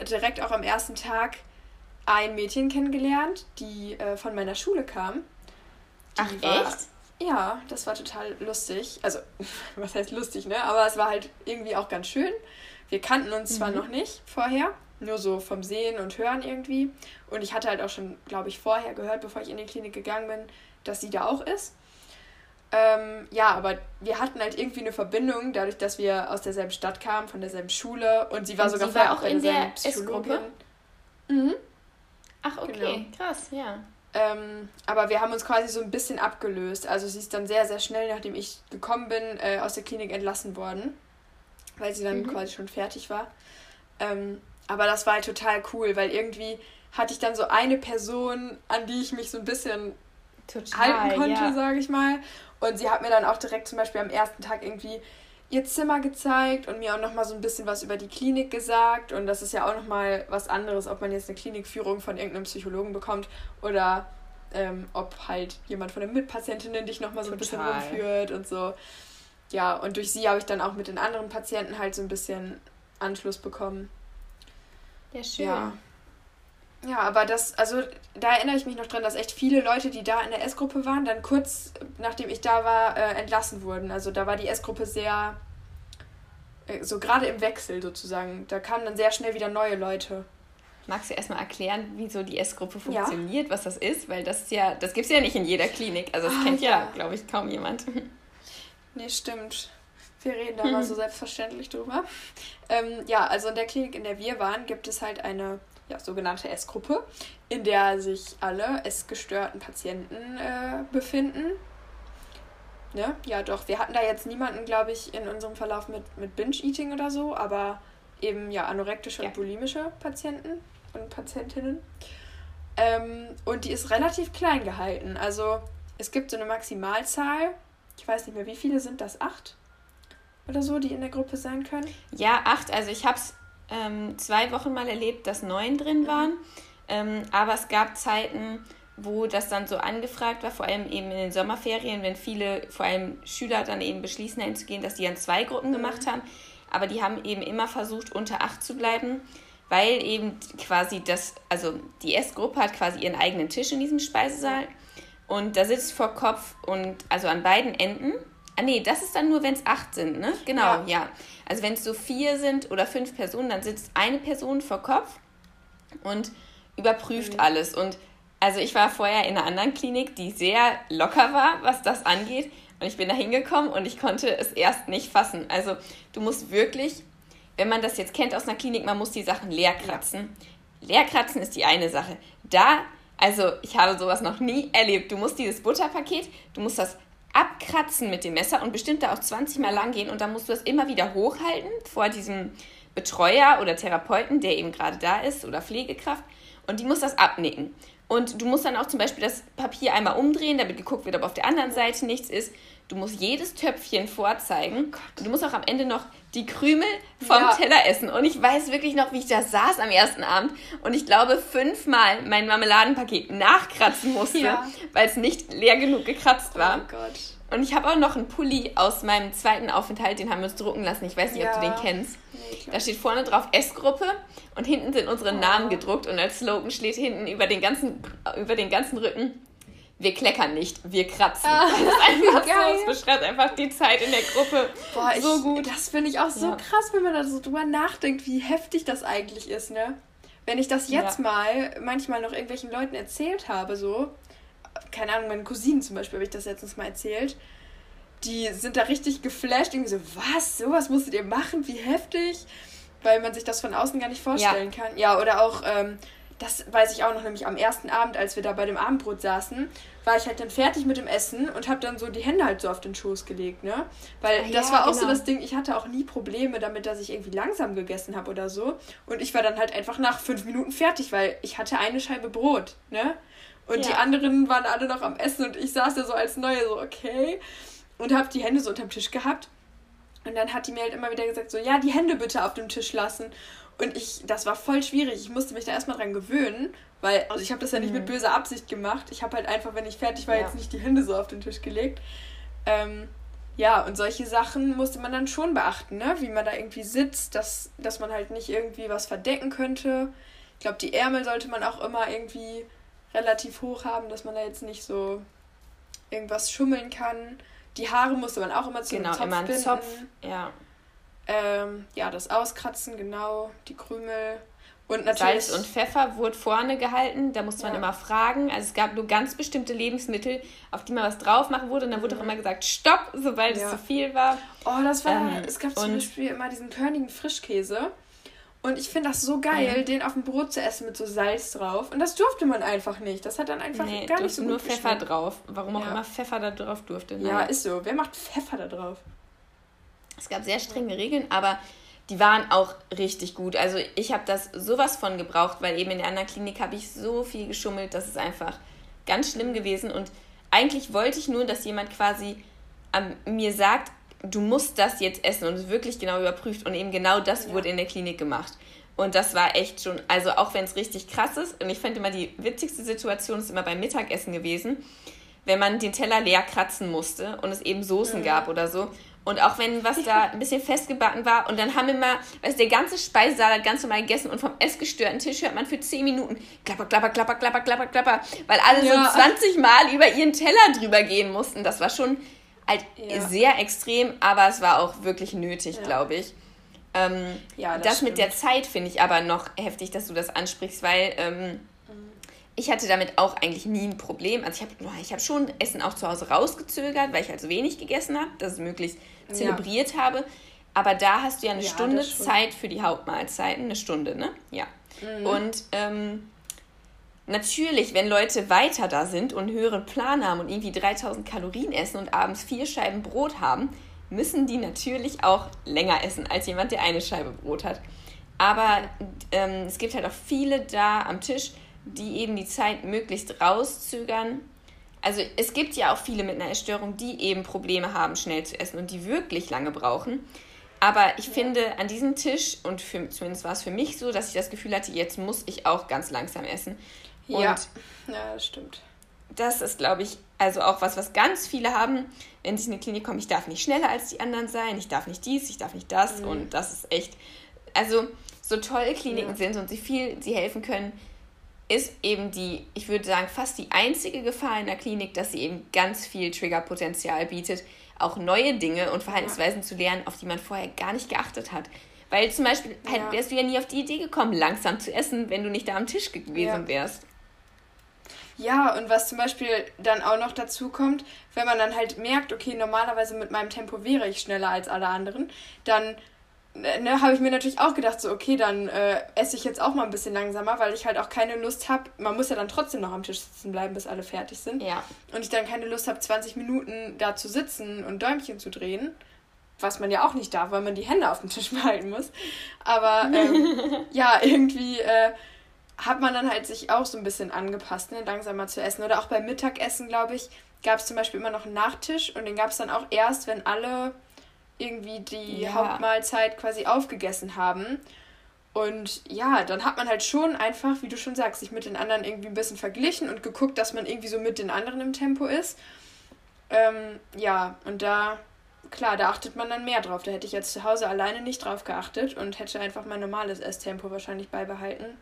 direkt auch am ersten Tag ein Mädchen kennengelernt, die äh, von meiner Schule kam. Die Ach, war, echt? Ja, das war total lustig. Also, was heißt lustig, ne? Aber es war halt irgendwie auch ganz schön. Wir kannten uns mhm. zwar noch nicht vorher, nur so vom Sehen und Hören irgendwie. Und ich hatte halt auch schon, glaube ich, vorher gehört, bevor ich in die Klinik gegangen bin, dass sie da auch ist. Ähm, ja, aber wir hatten halt irgendwie eine Verbindung, dadurch, dass wir aus derselben Stadt kamen, von derselben Schule und sie war und sogar sie war auch in der S-Gruppe. Mhm. Ach, okay, genau. krass, ja. Ähm, aber wir haben uns quasi so ein bisschen abgelöst. Also sie ist dann sehr, sehr schnell, nachdem ich gekommen bin, äh, aus der Klinik entlassen worden, weil sie dann mhm. quasi schon fertig war. Ähm, aber das war halt total cool, weil irgendwie hatte ich dann so eine Person, an die ich mich so ein bisschen total, halten konnte, ja. sage ich mal. Und sie hat mir dann auch direkt zum Beispiel am ersten Tag irgendwie ihr Zimmer gezeigt und mir auch nochmal so ein bisschen was über die Klinik gesagt. Und das ist ja auch nochmal was anderes, ob man jetzt eine Klinikführung von irgendeinem Psychologen bekommt oder ähm, ob halt jemand von den Mitpatientinnen dich nochmal so ein bisschen rumführt und so. Ja, und durch sie habe ich dann auch mit den anderen Patienten halt so ein bisschen Anschluss bekommen. Ja, schön. Ja. Ja, aber das, also da erinnere ich mich noch dran, dass echt viele Leute, die da in der S-Gruppe waren, dann kurz nachdem ich da war, äh, entlassen wurden. Also da war die S-Gruppe sehr, so gerade im Wechsel sozusagen. Da kamen dann sehr schnell wieder neue Leute. Magst du erstmal erklären, wie so die S-Gruppe funktioniert, ja. was das ist? Weil das ist ja, das gibt es ja nicht in jeder Klinik. Also das ah, kennt ja, ja glaube ich, kaum jemand. Nee, stimmt. Wir reden da mal so selbstverständlich drüber. Ähm, ja, also in der Klinik, in der wir waren, gibt es halt eine ja, sogenannte S-Gruppe, in der sich alle essgestörten Patienten äh, befinden. Ne? Ja, doch, wir hatten da jetzt niemanden, glaube ich, in unserem Verlauf mit, mit Binge-Eating oder so, aber eben ja anorektische ja. und bulimische Patienten und Patientinnen. Ähm, und die ist relativ klein gehalten. Also es gibt so eine Maximalzahl. Ich weiß nicht mehr, wie viele sind das? Acht? Oder so, die in der Gruppe sein können? Ja, acht. Also ich habe es ähm, zwei Wochen mal erlebt, dass neun drin waren. Ähm, aber es gab Zeiten, wo das dann so angefragt war, vor allem eben in den Sommerferien, wenn viele, vor allem Schüler dann eben beschließen, hinzugehen, dass die dann zwei Gruppen mhm. gemacht haben. Aber die haben eben immer versucht, unter acht zu bleiben, weil eben quasi das, also die S-Gruppe hat quasi ihren eigenen Tisch in diesem Speisesaal. Und da sitzt vor Kopf und also an beiden Enden Ah nee, das ist dann nur, wenn es acht sind, ne? Genau, ja. ja. Also wenn es so vier sind oder fünf Personen, dann sitzt eine Person vor Kopf und überprüft mhm. alles. Und also ich war vorher in einer anderen Klinik, die sehr locker war, was das angeht. Und ich bin da hingekommen und ich konnte es erst nicht fassen. Also du musst wirklich, wenn man das jetzt kennt aus einer Klinik, man muss die Sachen leer kratzen. Leer kratzen ist die eine Sache. Da, also ich habe sowas noch nie erlebt. Du musst dieses Butterpaket, du musst das abkratzen mit dem Messer und bestimmt da auch 20 Mal lang gehen und dann musst du das immer wieder hochhalten vor diesem Betreuer oder Therapeuten, der eben gerade da ist oder Pflegekraft und die muss das abnicken. Und du musst dann auch zum Beispiel das Papier einmal umdrehen, damit geguckt wird, ob auf der anderen Seite nichts ist. Du musst jedes Töpfchen vorzeigen. Oh und du musst auch am Ende noch die Krümel vom ja. Teller essen. Und ich weiß wirklich noch, wie ich da saß am ersten Abend und ich glaube fünfmal mein Marmeladenpaket nachkratzen musste, ja. weil es nicht leer genug gekratzt war. Oh Gott. Und ich habe auch noch einen Pulli aus meinem zweiten Aufenthalt, den haben wir uns drucken lassen. Ich weiß nicht, ja. ob du den kennst. Nee, da steht vorne drauf S-Gruppe und hinten sind unsere oh. Namen gedruckt und als Slogan steht hinten über den ganzen, über den ganzen Rücken wir kleckern nicht, wir kratzen. Ah, das ist einfach geil. so, es beschreibt einfach die Zeit in der Gruppe Boah, so ich, gut. Das finde ich auch so ja. krass, wenn man da so drüber nachdenkt, wie heftig das eigentlich ist, ne? Wenn ich das jetzt ja. mal manchmal noch irgendwelchen Leuten erzählt habe, so, keine Ahnung, meinen Cousinen zum Beispiel habe ich das letztens mal erzählt, die sind da richtig geflasht, irgendwie so, was, sowas musstet ihr machen, wie heftig, weil man sich das von außen gar nicht vorstellen ja. kann. Ja, oder auch, ähm, das weiß ich auch noch, nämlich am ersten Abend, als wir da bei dem Abendbrot saßen, war ich halt dann fertig mit dem Essen und habe dann so die Hände halt so auf den Schoß gelegt, ne? Weil ah, das ja, war auch genau. so das Ding, ich hatte auch nie Probleme damit, dass ich irgendwie langsam gegessen habe oder so. Und ich war dann halt einfach nach fünf Minuten fertig, weil ich hatte eine Scheibe Brot, ne? Und ja. die anderen waren alle noch am Essen und ich saß da so als Neue so, okay. Und habe die Hände so unterm Tisch gehabt. Und dann hat die mir halt immer wieder gesagt, so, ja, die Hände bitte auf dem Tisch lassen. Und ich, das war voll schwierig. Ich musste mich da erstmal dran gewöhnen, weil, also ich habe das ja nicht mhm. mit böser Absicht gemacht. Ich habe halt einfach, wenn ich fertig war, ja. jetzt nicht die Hände so auf den Tisch gelegt. Ähm, ja, und solche Sachen musste man dann schon beachten, ne? Wie man da irgendwie sitzt, dass, dass man halt nicht irgendwie was verdecken könnte. Ich glaube, die Ärmel sollte man auch immer irgendwie relativ hoch haben, dass man da jetzt nicht so irgendwas schummeln kann. Die Haare musste man auch immer zu genau, einem Zopf immer einen binden. Zopf, ja. Ähm, ja, das Auskratzen, genau, die Krümel. Und natürlich. Salz und Pfeffer wurde vorne gehalten, da musste man ja. immer fragen. Also es gab nur ganz bestimmte Lebensmittel, auf die man was drauf machen wurde. Und dann wurde mhm. auch immer gesagt, stopp, sobald ja. es zu viel war. Oh, das war. Ähm, es gab zum Beispiel immer diesen körnigen Frischkäse. Und ich finde das so geil, mhm. den auf dem Brot zu essen mit so Salz drauf. Und das durfte man einfach nicht. Das hat dann einfach nee, gar nicht so gut nur Pfeffer drauf. Warum auch immer Pfeffer da drauf durfte. Nein. Ja, ist so. Wer macht Pfeffer da drauf? Es gab sehr strenge Regeln, aber die waren auch richtig gut. Also ich habe das sowas von gebraucht, weil eben in der anderen Klinik habe ich so viel geschummelt, das ist einfach ganz schlimm gewesen. Und eigentlich wollte ich nur, dass jemand quasi ähm, mir sagt, du musst das jetzt essen und es wirklich genau überprüft. Und eben genau das ja. wurde in der Klinik gemacht. Und das war echt schon, also auch wenn es richtig krass ist, und ich fand immer die witzigste Situation ist immer beim Mittagessen gewesen, wenn man den Teller leer kratzen musste und es eben Soßen mhm. gab oder so. Und auch wenn was da ein bisschen festgebacken war und dann haben wir mal, weißt der ganze Speisesalat ganz normal gegessen und vom essgestörten Tisch hört man für 10 Minuten klapper, klapper, klapper, klapper, klapper, klapper, weil alle ja. so 20 Mal über ihren Teller drüber gehen mussten. Das war schon halt ja. sehr extrem, aber es war auch wirklich nötig, ja. glaube ich. Ähm, ja, das, das mit der Zeit finde ich aber noch heftig, dass du das ansprichst, weil ähm, ich hatte damit auch eigentlich nie ein Problem. Also ich habe ich hab schon Essen auch zu Hause rausgezögert, weil ich halt so wenig gegessen habe, dass ich es möglichst zelebriert ja. habe. Aber da hast du ja eine ja, Stunde Zeit für die Hauptmahlzeiten, eine Stunde, ne? Ja. Mhm. Und ähm, natürlich, wenn Leute weiter da sind und einen höheren Plan haben und irgendwie 3000 Kalorien essen und abends vier Scheiben Brot haben, müssen die natürlich auch länger essen als jemand, der eine Scheibe Brot hat. Aber ähm, es gibt halt auch viele da am Tisch, die eben die Zeit möglichst rauszögern. Also es gibt ja auch viele mit einer Essstörung, die eben Probleme haben, schnell zu essen und die wirklich lange brauchen. Aber ich ja. finde, an diesem Tisch, und für, zumindest war es für mich so, dass ich das Gefühl hatte, jetzt muss ich auch ganz langsam essen. Und ja, ja das stimmt. Das ist, glaube ich, also auch was, was ganz viele haben, wenn sie in die Klinik kommen. Ich darf nicht schneller als die anderen sein, ich darf nicht dies, ich darf nicht das. Mhm. Und das ist echt, also so toll Kliniken ja. sind und sie viel, sie helfen können, ist eben die, ich würde sagen, fast die einzige Gefahr in der Klinik, dass sie eben ganz viel Triggerpotenzial bietet, auch neue Dinge und Verhaltensweisen ja. zu lernen, auf die man vorher gar nicht geachtet hat. Weil zum Beispiel halt ja. wärst du ja nie auf die Idee gekommen, langsam zu essen, wenn du nicht da am Tisch gewesen ja. wärst. Ja, und was zum Beispiel dann auch noch dazu kommt, wenn man dann halt merkt, okay, normalerweise mit meinem Tempo wäre ich schneller als alle anderen, dann ne, habe ich mir natürlich auch gedacht, so, okay, dann äh, esse ich jetzt auch mal ein bisschen langsamer, weil ich halt auch keine Lust habe. Man muss ja dann trotzdem noch am Tisch sitzen bleiben, bis alle fertig sind. Ja. Und ich dann keine Lust habe, 20 Minuten da zu sitzen und Däumchen zu drehen. Was man ja auch nicht darf, weil man die Hände auf dem Tisch behalten muss. Aber ähm, ja, irgendwie äh, hat man dann halt sich auch so ein bisschen angepasst, ne, langsamer zu essen. Oder auch beim Mittagessen, glaube ich, gab es zum Beispiel immer noch einen Nachtisch und den gab es dann auch erst, wenn alle irgendwie die ja. Hauptmahlzeit quasi aufgegessen haben. Und ja, dann hat man halt schon einfach, wie du schon sagst, sich mit den anderen irgendwie ein bisschen verglichen und geguckt, dass man irgendwie so mit den anderen im Tempo ist. Ähm, ja, und da, klar, da achtet man dann mehr drauf. Da hätte ich jetzt zu Hause alleine nicht drauf geachtet und hätte einfach mein normales Esstempo wahrscheinlich beibehalten.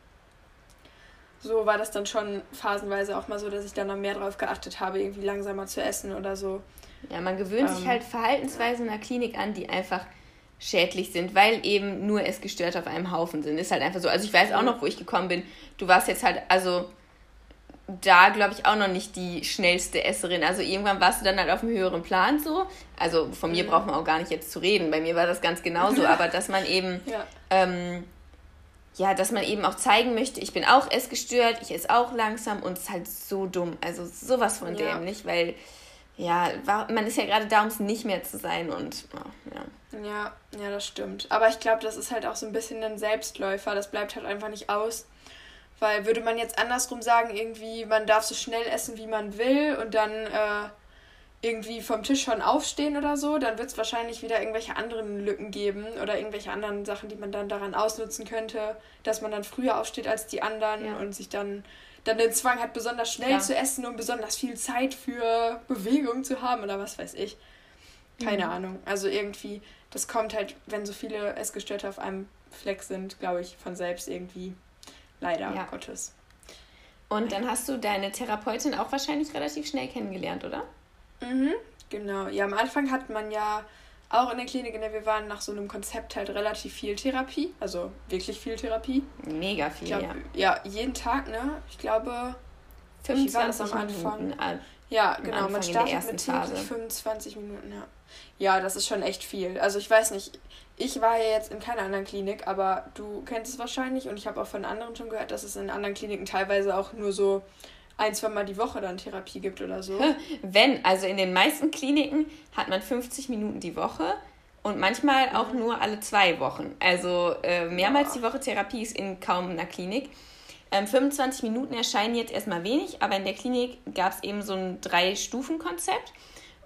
So war das dann schon phasenweise auch mal so, dass ich dann noch mehr drauf geachtet habe, irgendwie langsamer zu essen oder so. Ja, man gewöhnt ähm, sich halt Verhaltensweisen in der Klinik an, die einfach schädlich sind, weil eben nur es gestört auf einem Haufen sind. Ist halt einfach so. Also ich weiß auch noch, wo ich gekommen bin. Du warst jetzt halt, also da glaube ich auch noch nicht die schnellste Esserin. Also irgendwann warst du dann halt auf einem höheren Plan so. Also von mir mhm. braucht man auch gar nicht jetzt zu reden. Bei mir war das ganz genauso. aber dass man eben, ja. Ähm, ja, dass man eben auch zeigen möchte, ich bin auch essgestört, ich esse auch langsam und es ist halt so dumm. Also sowas von ja. dämlich, weil ja, man ist ja gerade da, um es nicht mehr zu sein und oh, ja. Ja, ja, das stimmt. Aber ich glaube, das ist halt auch so ein bisschen ein Selbstläufer. Das bleibt halt einfach nicht aus. Weil würde man jetzt andersrum sagen, irgendwie, man darf so schnell essen, wie man will und dann äh, irgendwie vom Tisch schon aufstehen oder so, dann wird es wahrscheinlich wieder irgendwelche anderen Lücken geben oder irgendwelche anderen Sachen, die man dann daran ausnutzen könnte, dass man dann früher aufsteht als die anderen ja. und sich dann dann den Zwang hat, besonders schnell ja. zu essen und besonders viel Zeit für Bewegung zu haben oder was weiß ich. Keine mhm. Ahnung. Also irgendwie, das kommt halt, wenn so viele Essgestörte auf einem Fleck sind, glaube ich, von selbst irgendwie. Leider ja. Gottes. Und dann hast du deine Therapeutin auch wahrscheinlich relativ schnell kennengelernt, oder? Mhm, genau. Ja, am Anfang hat man ja auch in der Klinik, in der wir waren, nach so einem Konzept halt relativ viel Therapie. Also wirklich viel Therapie. Mega viel, glaub, ja. Ja, jeden Tag, ne? Ich glaube, 25 war das am Anfang. Minuten, ja, genau. man startet mit Phase. 25 Minuten, ja. Ja, das ist schon echt viel. Also ich weiß nicht, ich war ja jetzt in keiner anderen Klinik, aber du kennst es wahrscheinlich und ich habe auch von anderen schon gehört, dass es in anderen Kliniken teilweise auch nur so ein, zwei Mal die Woche dann Therapie gibt oder so. Wenn, also in den meisten Kliniken hat man 50 Minuten die Woche und manchmal auch mhm. nur alle zwei Wochen. Also äh, mehrmals Boah. die Woche Therapie ist in kaum einer Klinik. Ähm, 25 Minuten erscheinen jetzt erstmal wenig, aber in der Klinik gab es eben so ein Drei-Stufen-Konzept.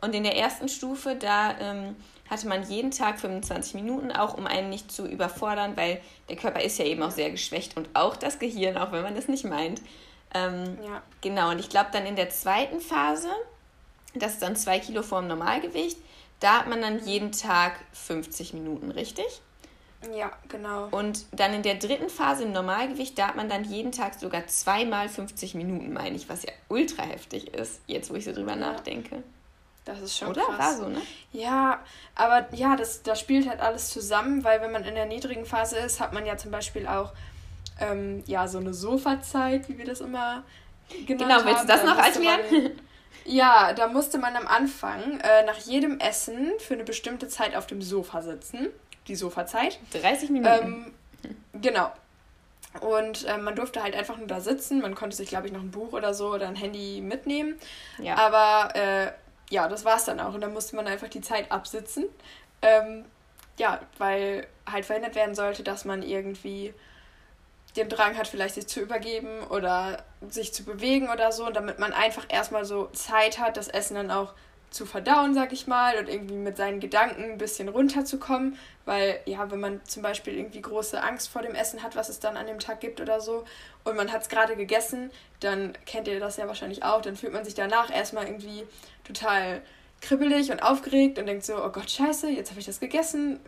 Und in der ersten Stufe, da ähm, hatte man jeden Tag 25 Minuten, auch um einen nicht zu überfordern, weil der Körper ist ja eben auch sehr geschwächt und auch das Gehirn, auch wenn man das nicht meint. Ähm, ja. Genau, und ich glaube dann in der zweiten Phase, das ist dann zwei Kilo vorm Normalgewicht, da hat man dann jeden Tag 50 Minuten, richtig? Ja, genau. Und dann in der dritten Phase im Normalgewicht, da hat man dann jeden Tag sogar zweimal 50 Minuten, meine ich, was ja ultra heftig ist, jetzt wo ich so drüber ja. nachdenke. Das ist schon Oder? krass. War so, ne? Ja, aber ja, das, das spielt halt alles zusammen, weil wenn man in der niedrigen Phase ist, hat man ja zum Beispiel auch ähm, ja, so eine Sofazeit, wie wir das immer genannt genau, haben. Genau, willst du das da noch erklären? ja, da musste man am Anfang äh, nach jedem Essen für eine bestimmte Zeit auf dem Sofa sitzen. Die Sofazeit. 30 Minuten. Ähm, genau. Und äh, man durfte halt einfach nur da sitzen. Man konnte sich, glaube ich, noch ein Buch oder so oder ein Handy mitnehmen. Ja. Aber äh, ja, das war es dann auch. Und dann musste man einfach die Zeit absitzen. Ähm, ja, weil halt verhindert werden sollte, dass man irgendwie den Drang hat, vielleicht sich zu übergeben oder sich zu bewegen oder so, und damit man einfach erstmal so Zeit hat, das Essen dann auch zu verdauen, sag ich mal, und irgendwie mit seinen Gedanken ein bisschen runterzukommen, weil ja, wenn man zum Beispiel irgendwie große Angst vor dem Essen hat, was es dann an dem Tag gibt oder so, und man hat es gerade gegessen, dann kennt ihr das ja wahrscheinlich auch, dann fühlt man sich danach erstmal irgendwie total kribbelig und aufgeregt und denkt so, oh Gott, scheiße, jetzt habe ich das gegessen.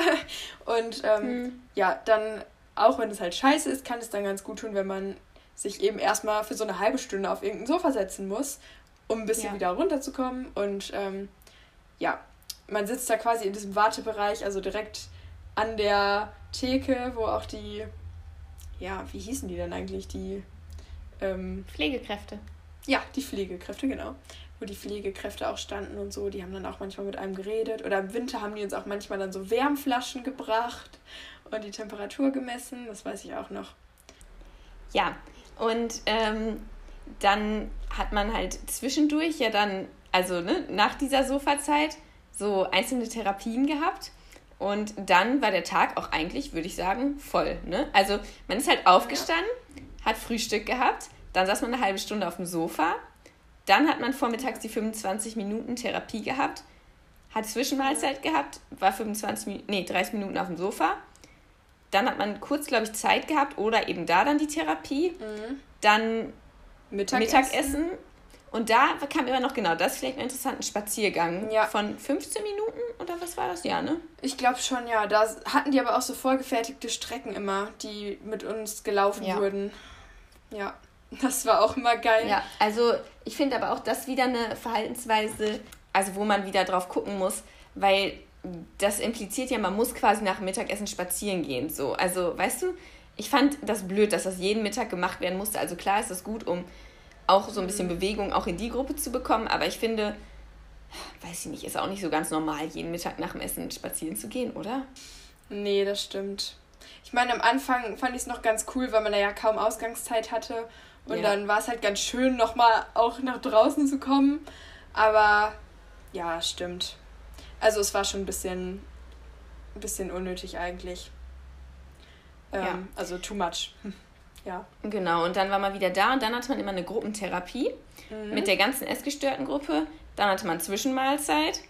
und ähm, hm. ja, dann auch wenn es halt scheiße ist, kann es dann ganz gut tun, wenn man sich eben erstmal für so eine halbe Stunde auf irgendein Sofa setzen muss, um ein bisschen ja. wieder runterzukommen. Und ähm, ja, man sitzt da quasi in diesem Wartebereich, also direkt an der Theke, wo auch die, ja, wie hießen die denn eigentlich? Die ähm, Pflegekräfte. Ja, die Pflegekräfte, genau. Wo die Pflegekräfte auch standen und so, die haben dann auch manchmal mit einem geredet. Oder im Winter haben die uns auch manchmal dann so Wärmflaschen gebracht und die Temperatur gemessen, das weiß ich auch noch. Ja, und ähm, dann hat man halt zwischendurch ja dann, also ne, nach dieser Sofazeit, so einzelne Therapien gehabt. Und dann war der Tag auch eigentlich, würde ich sagen, voll. Ne? Also man ist halt aufgestanden, ja. hat Frühstück gehabt, dann saß man eine halbe Stunde auf dem Sofa, Dann hat man vormittags die 25 Minuten Therapie gehabt, hat Zwischenmahlzeit gehabt, war 25 nee, 30 Minuten auf dem Sofa. Dann hat man kurz, glaube ich, Zeit gehabt oder eben da dann die Therapie. Mhm. Dann Mittagessen. Mittagessen. Und da kam immer noch genau das vielleicht ein interessanten Spaziergang ja. von 15 Minuten oder was war das? Ja, ne? Ich glaube schon, ja. Da hatten die aber auch so vorgefertigte Strecken immer, die mit uns gelaufen ja. wurden. Ja. Das war auch immer geil. Ja, also ich finde aber auch das wieder eine Verhaltensweise, also wo man wieder drauf gucken muss, weil das impliziert ja, man muss quasi nach dem Mittagessen spazieren gehen. So. Also, weißt du, ich fand das blöd, dass das jeden Mittag gemacht werden musste. Also klar ist das gut, um auch so ein bisschen mhm. Bewegung auch in die Gruppe zu bekommen, aber ich finde, weiß ich nicht, ist auch nicht so ganz normal, jeden Mittag nach dem Essen spazieren zu gehen, oder? Nee, das stimmt. Ich meine, am Anfang fand ich es noch ganz cool, weil man da ja kaum Ausgangszeit hatte und ja. dann war es halt ganz schön, nochmal auch nach draußen zu kommen. Aber ja, stimmt. Also es war schon ein bisschen, ein bisschen unnötig eigentlich. Ähm, ja. Also too much. ja. Genau, und dann war man wieder da und dann hatte man immer eine Gruppentherapie mhm. mit der ganzen essgestörten Gruppe. Dann hatte man Zwischenmahlzeit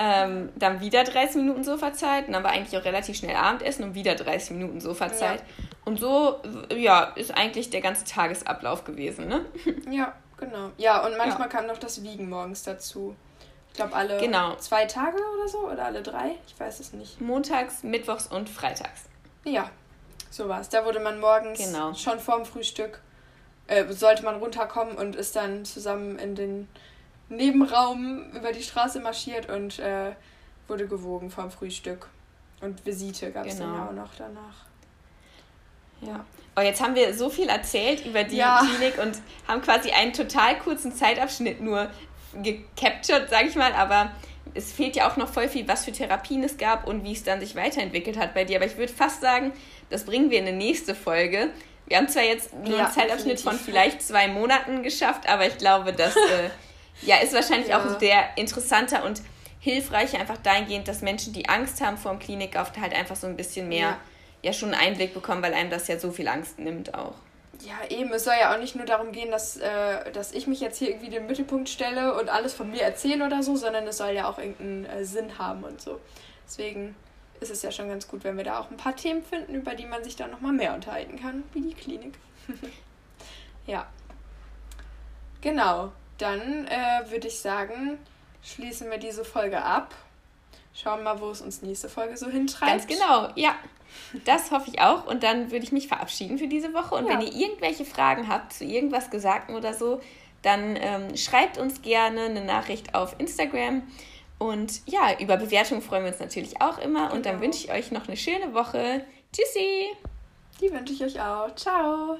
ähm, dann wieder 30 Minuten Sofazeit und dann war eigentlich auch relativ schnell Abendessen und wieder 30 Minuten Sofazeit. Ja. Und so, ja, ist eigentlich der ganze Tagesablauf gewesen, ne? Ja, genau. Ja, und manchmal ja. kam noch das Wiegen morgens dazu. Ich glaube, alle genau. zwei Tage oder so oder alle drei, ich weiß es nicht. Montags, Mittwochs und Freitags. Ja, so war es. Da wurde man morgens genau. schon vorm Frühstück, äh, sollte man runterkommen und ist dann zusammen in den Nebenraum über die Straße marschiert und äh, wurde gewogen vom Frühstück. Und Visite gab es genau. dann ja auch noch danach. Ja. Oh, jetzt haben wir so viel erzählt über die ja. Klinik und haben quasi einen total kurzen Zeitabschnitt nur gecaptured, sag ich mal, aber es fehlt ja auch noch voll viel, was für Therapien es gab und wie es dann sich weiterentwickelt hat bei dir. Aber ich würde fast sagen, das bringen wir in eine nächste Folge. Wir haben zwar jetzt nur ja, einen Zeitabschnitt von vielleicht zwei Monaten geschafft, aber ich glaube, dass äh, Ja, ist wahrscheinlich ja. auch sehr interessanter und hilfreicher, einfach dahingehend, dass Menschen, die Angst haben vor dem Klinikaufenthalt, halt einfach so ein bisschen mehr, ja. ja, schon einen Einblick bekommen, weil einem das ja so viel Angst nimmt auch. Ja, eben. Es soll ja auch nicht nur darum gehen, dass, äh, dass ich mich jetzt hier irgendwie den Mittelpunkt stelle und alles von mir erzähle oder so, sondern es soll ja auch irgendeinen äh, Sinn haben und so. Deswegen ist es ja schon ganz gut, wenn wir da auch ein paar Themen finden, über die man sich dann nochmal mehr unterhalten kann, wie die Klinik. ja. Genau dann äh, würde ich sagen, schließen wir diese Folge ab. Schauen mal, wo es uns nächste Folge so hintreibt. Ganz genau, ja. Das hoffe ich auch. Und dann würde ich mich verabschieden für diese Woche. Und ja. wenn ihr irgendwelche Fragen habt zu irgendwas Gesagten oder so, dann ähm, schreibt uns gerne eine Nachricht auf Instagram. Und ja, über Bewertungen freuen wir uns natürlich auch immer. Genau. Und dann genau. wünsche ich euch noch eine schöne Woche. Tschüssi! Die wünsche ich euch auch. Ciao!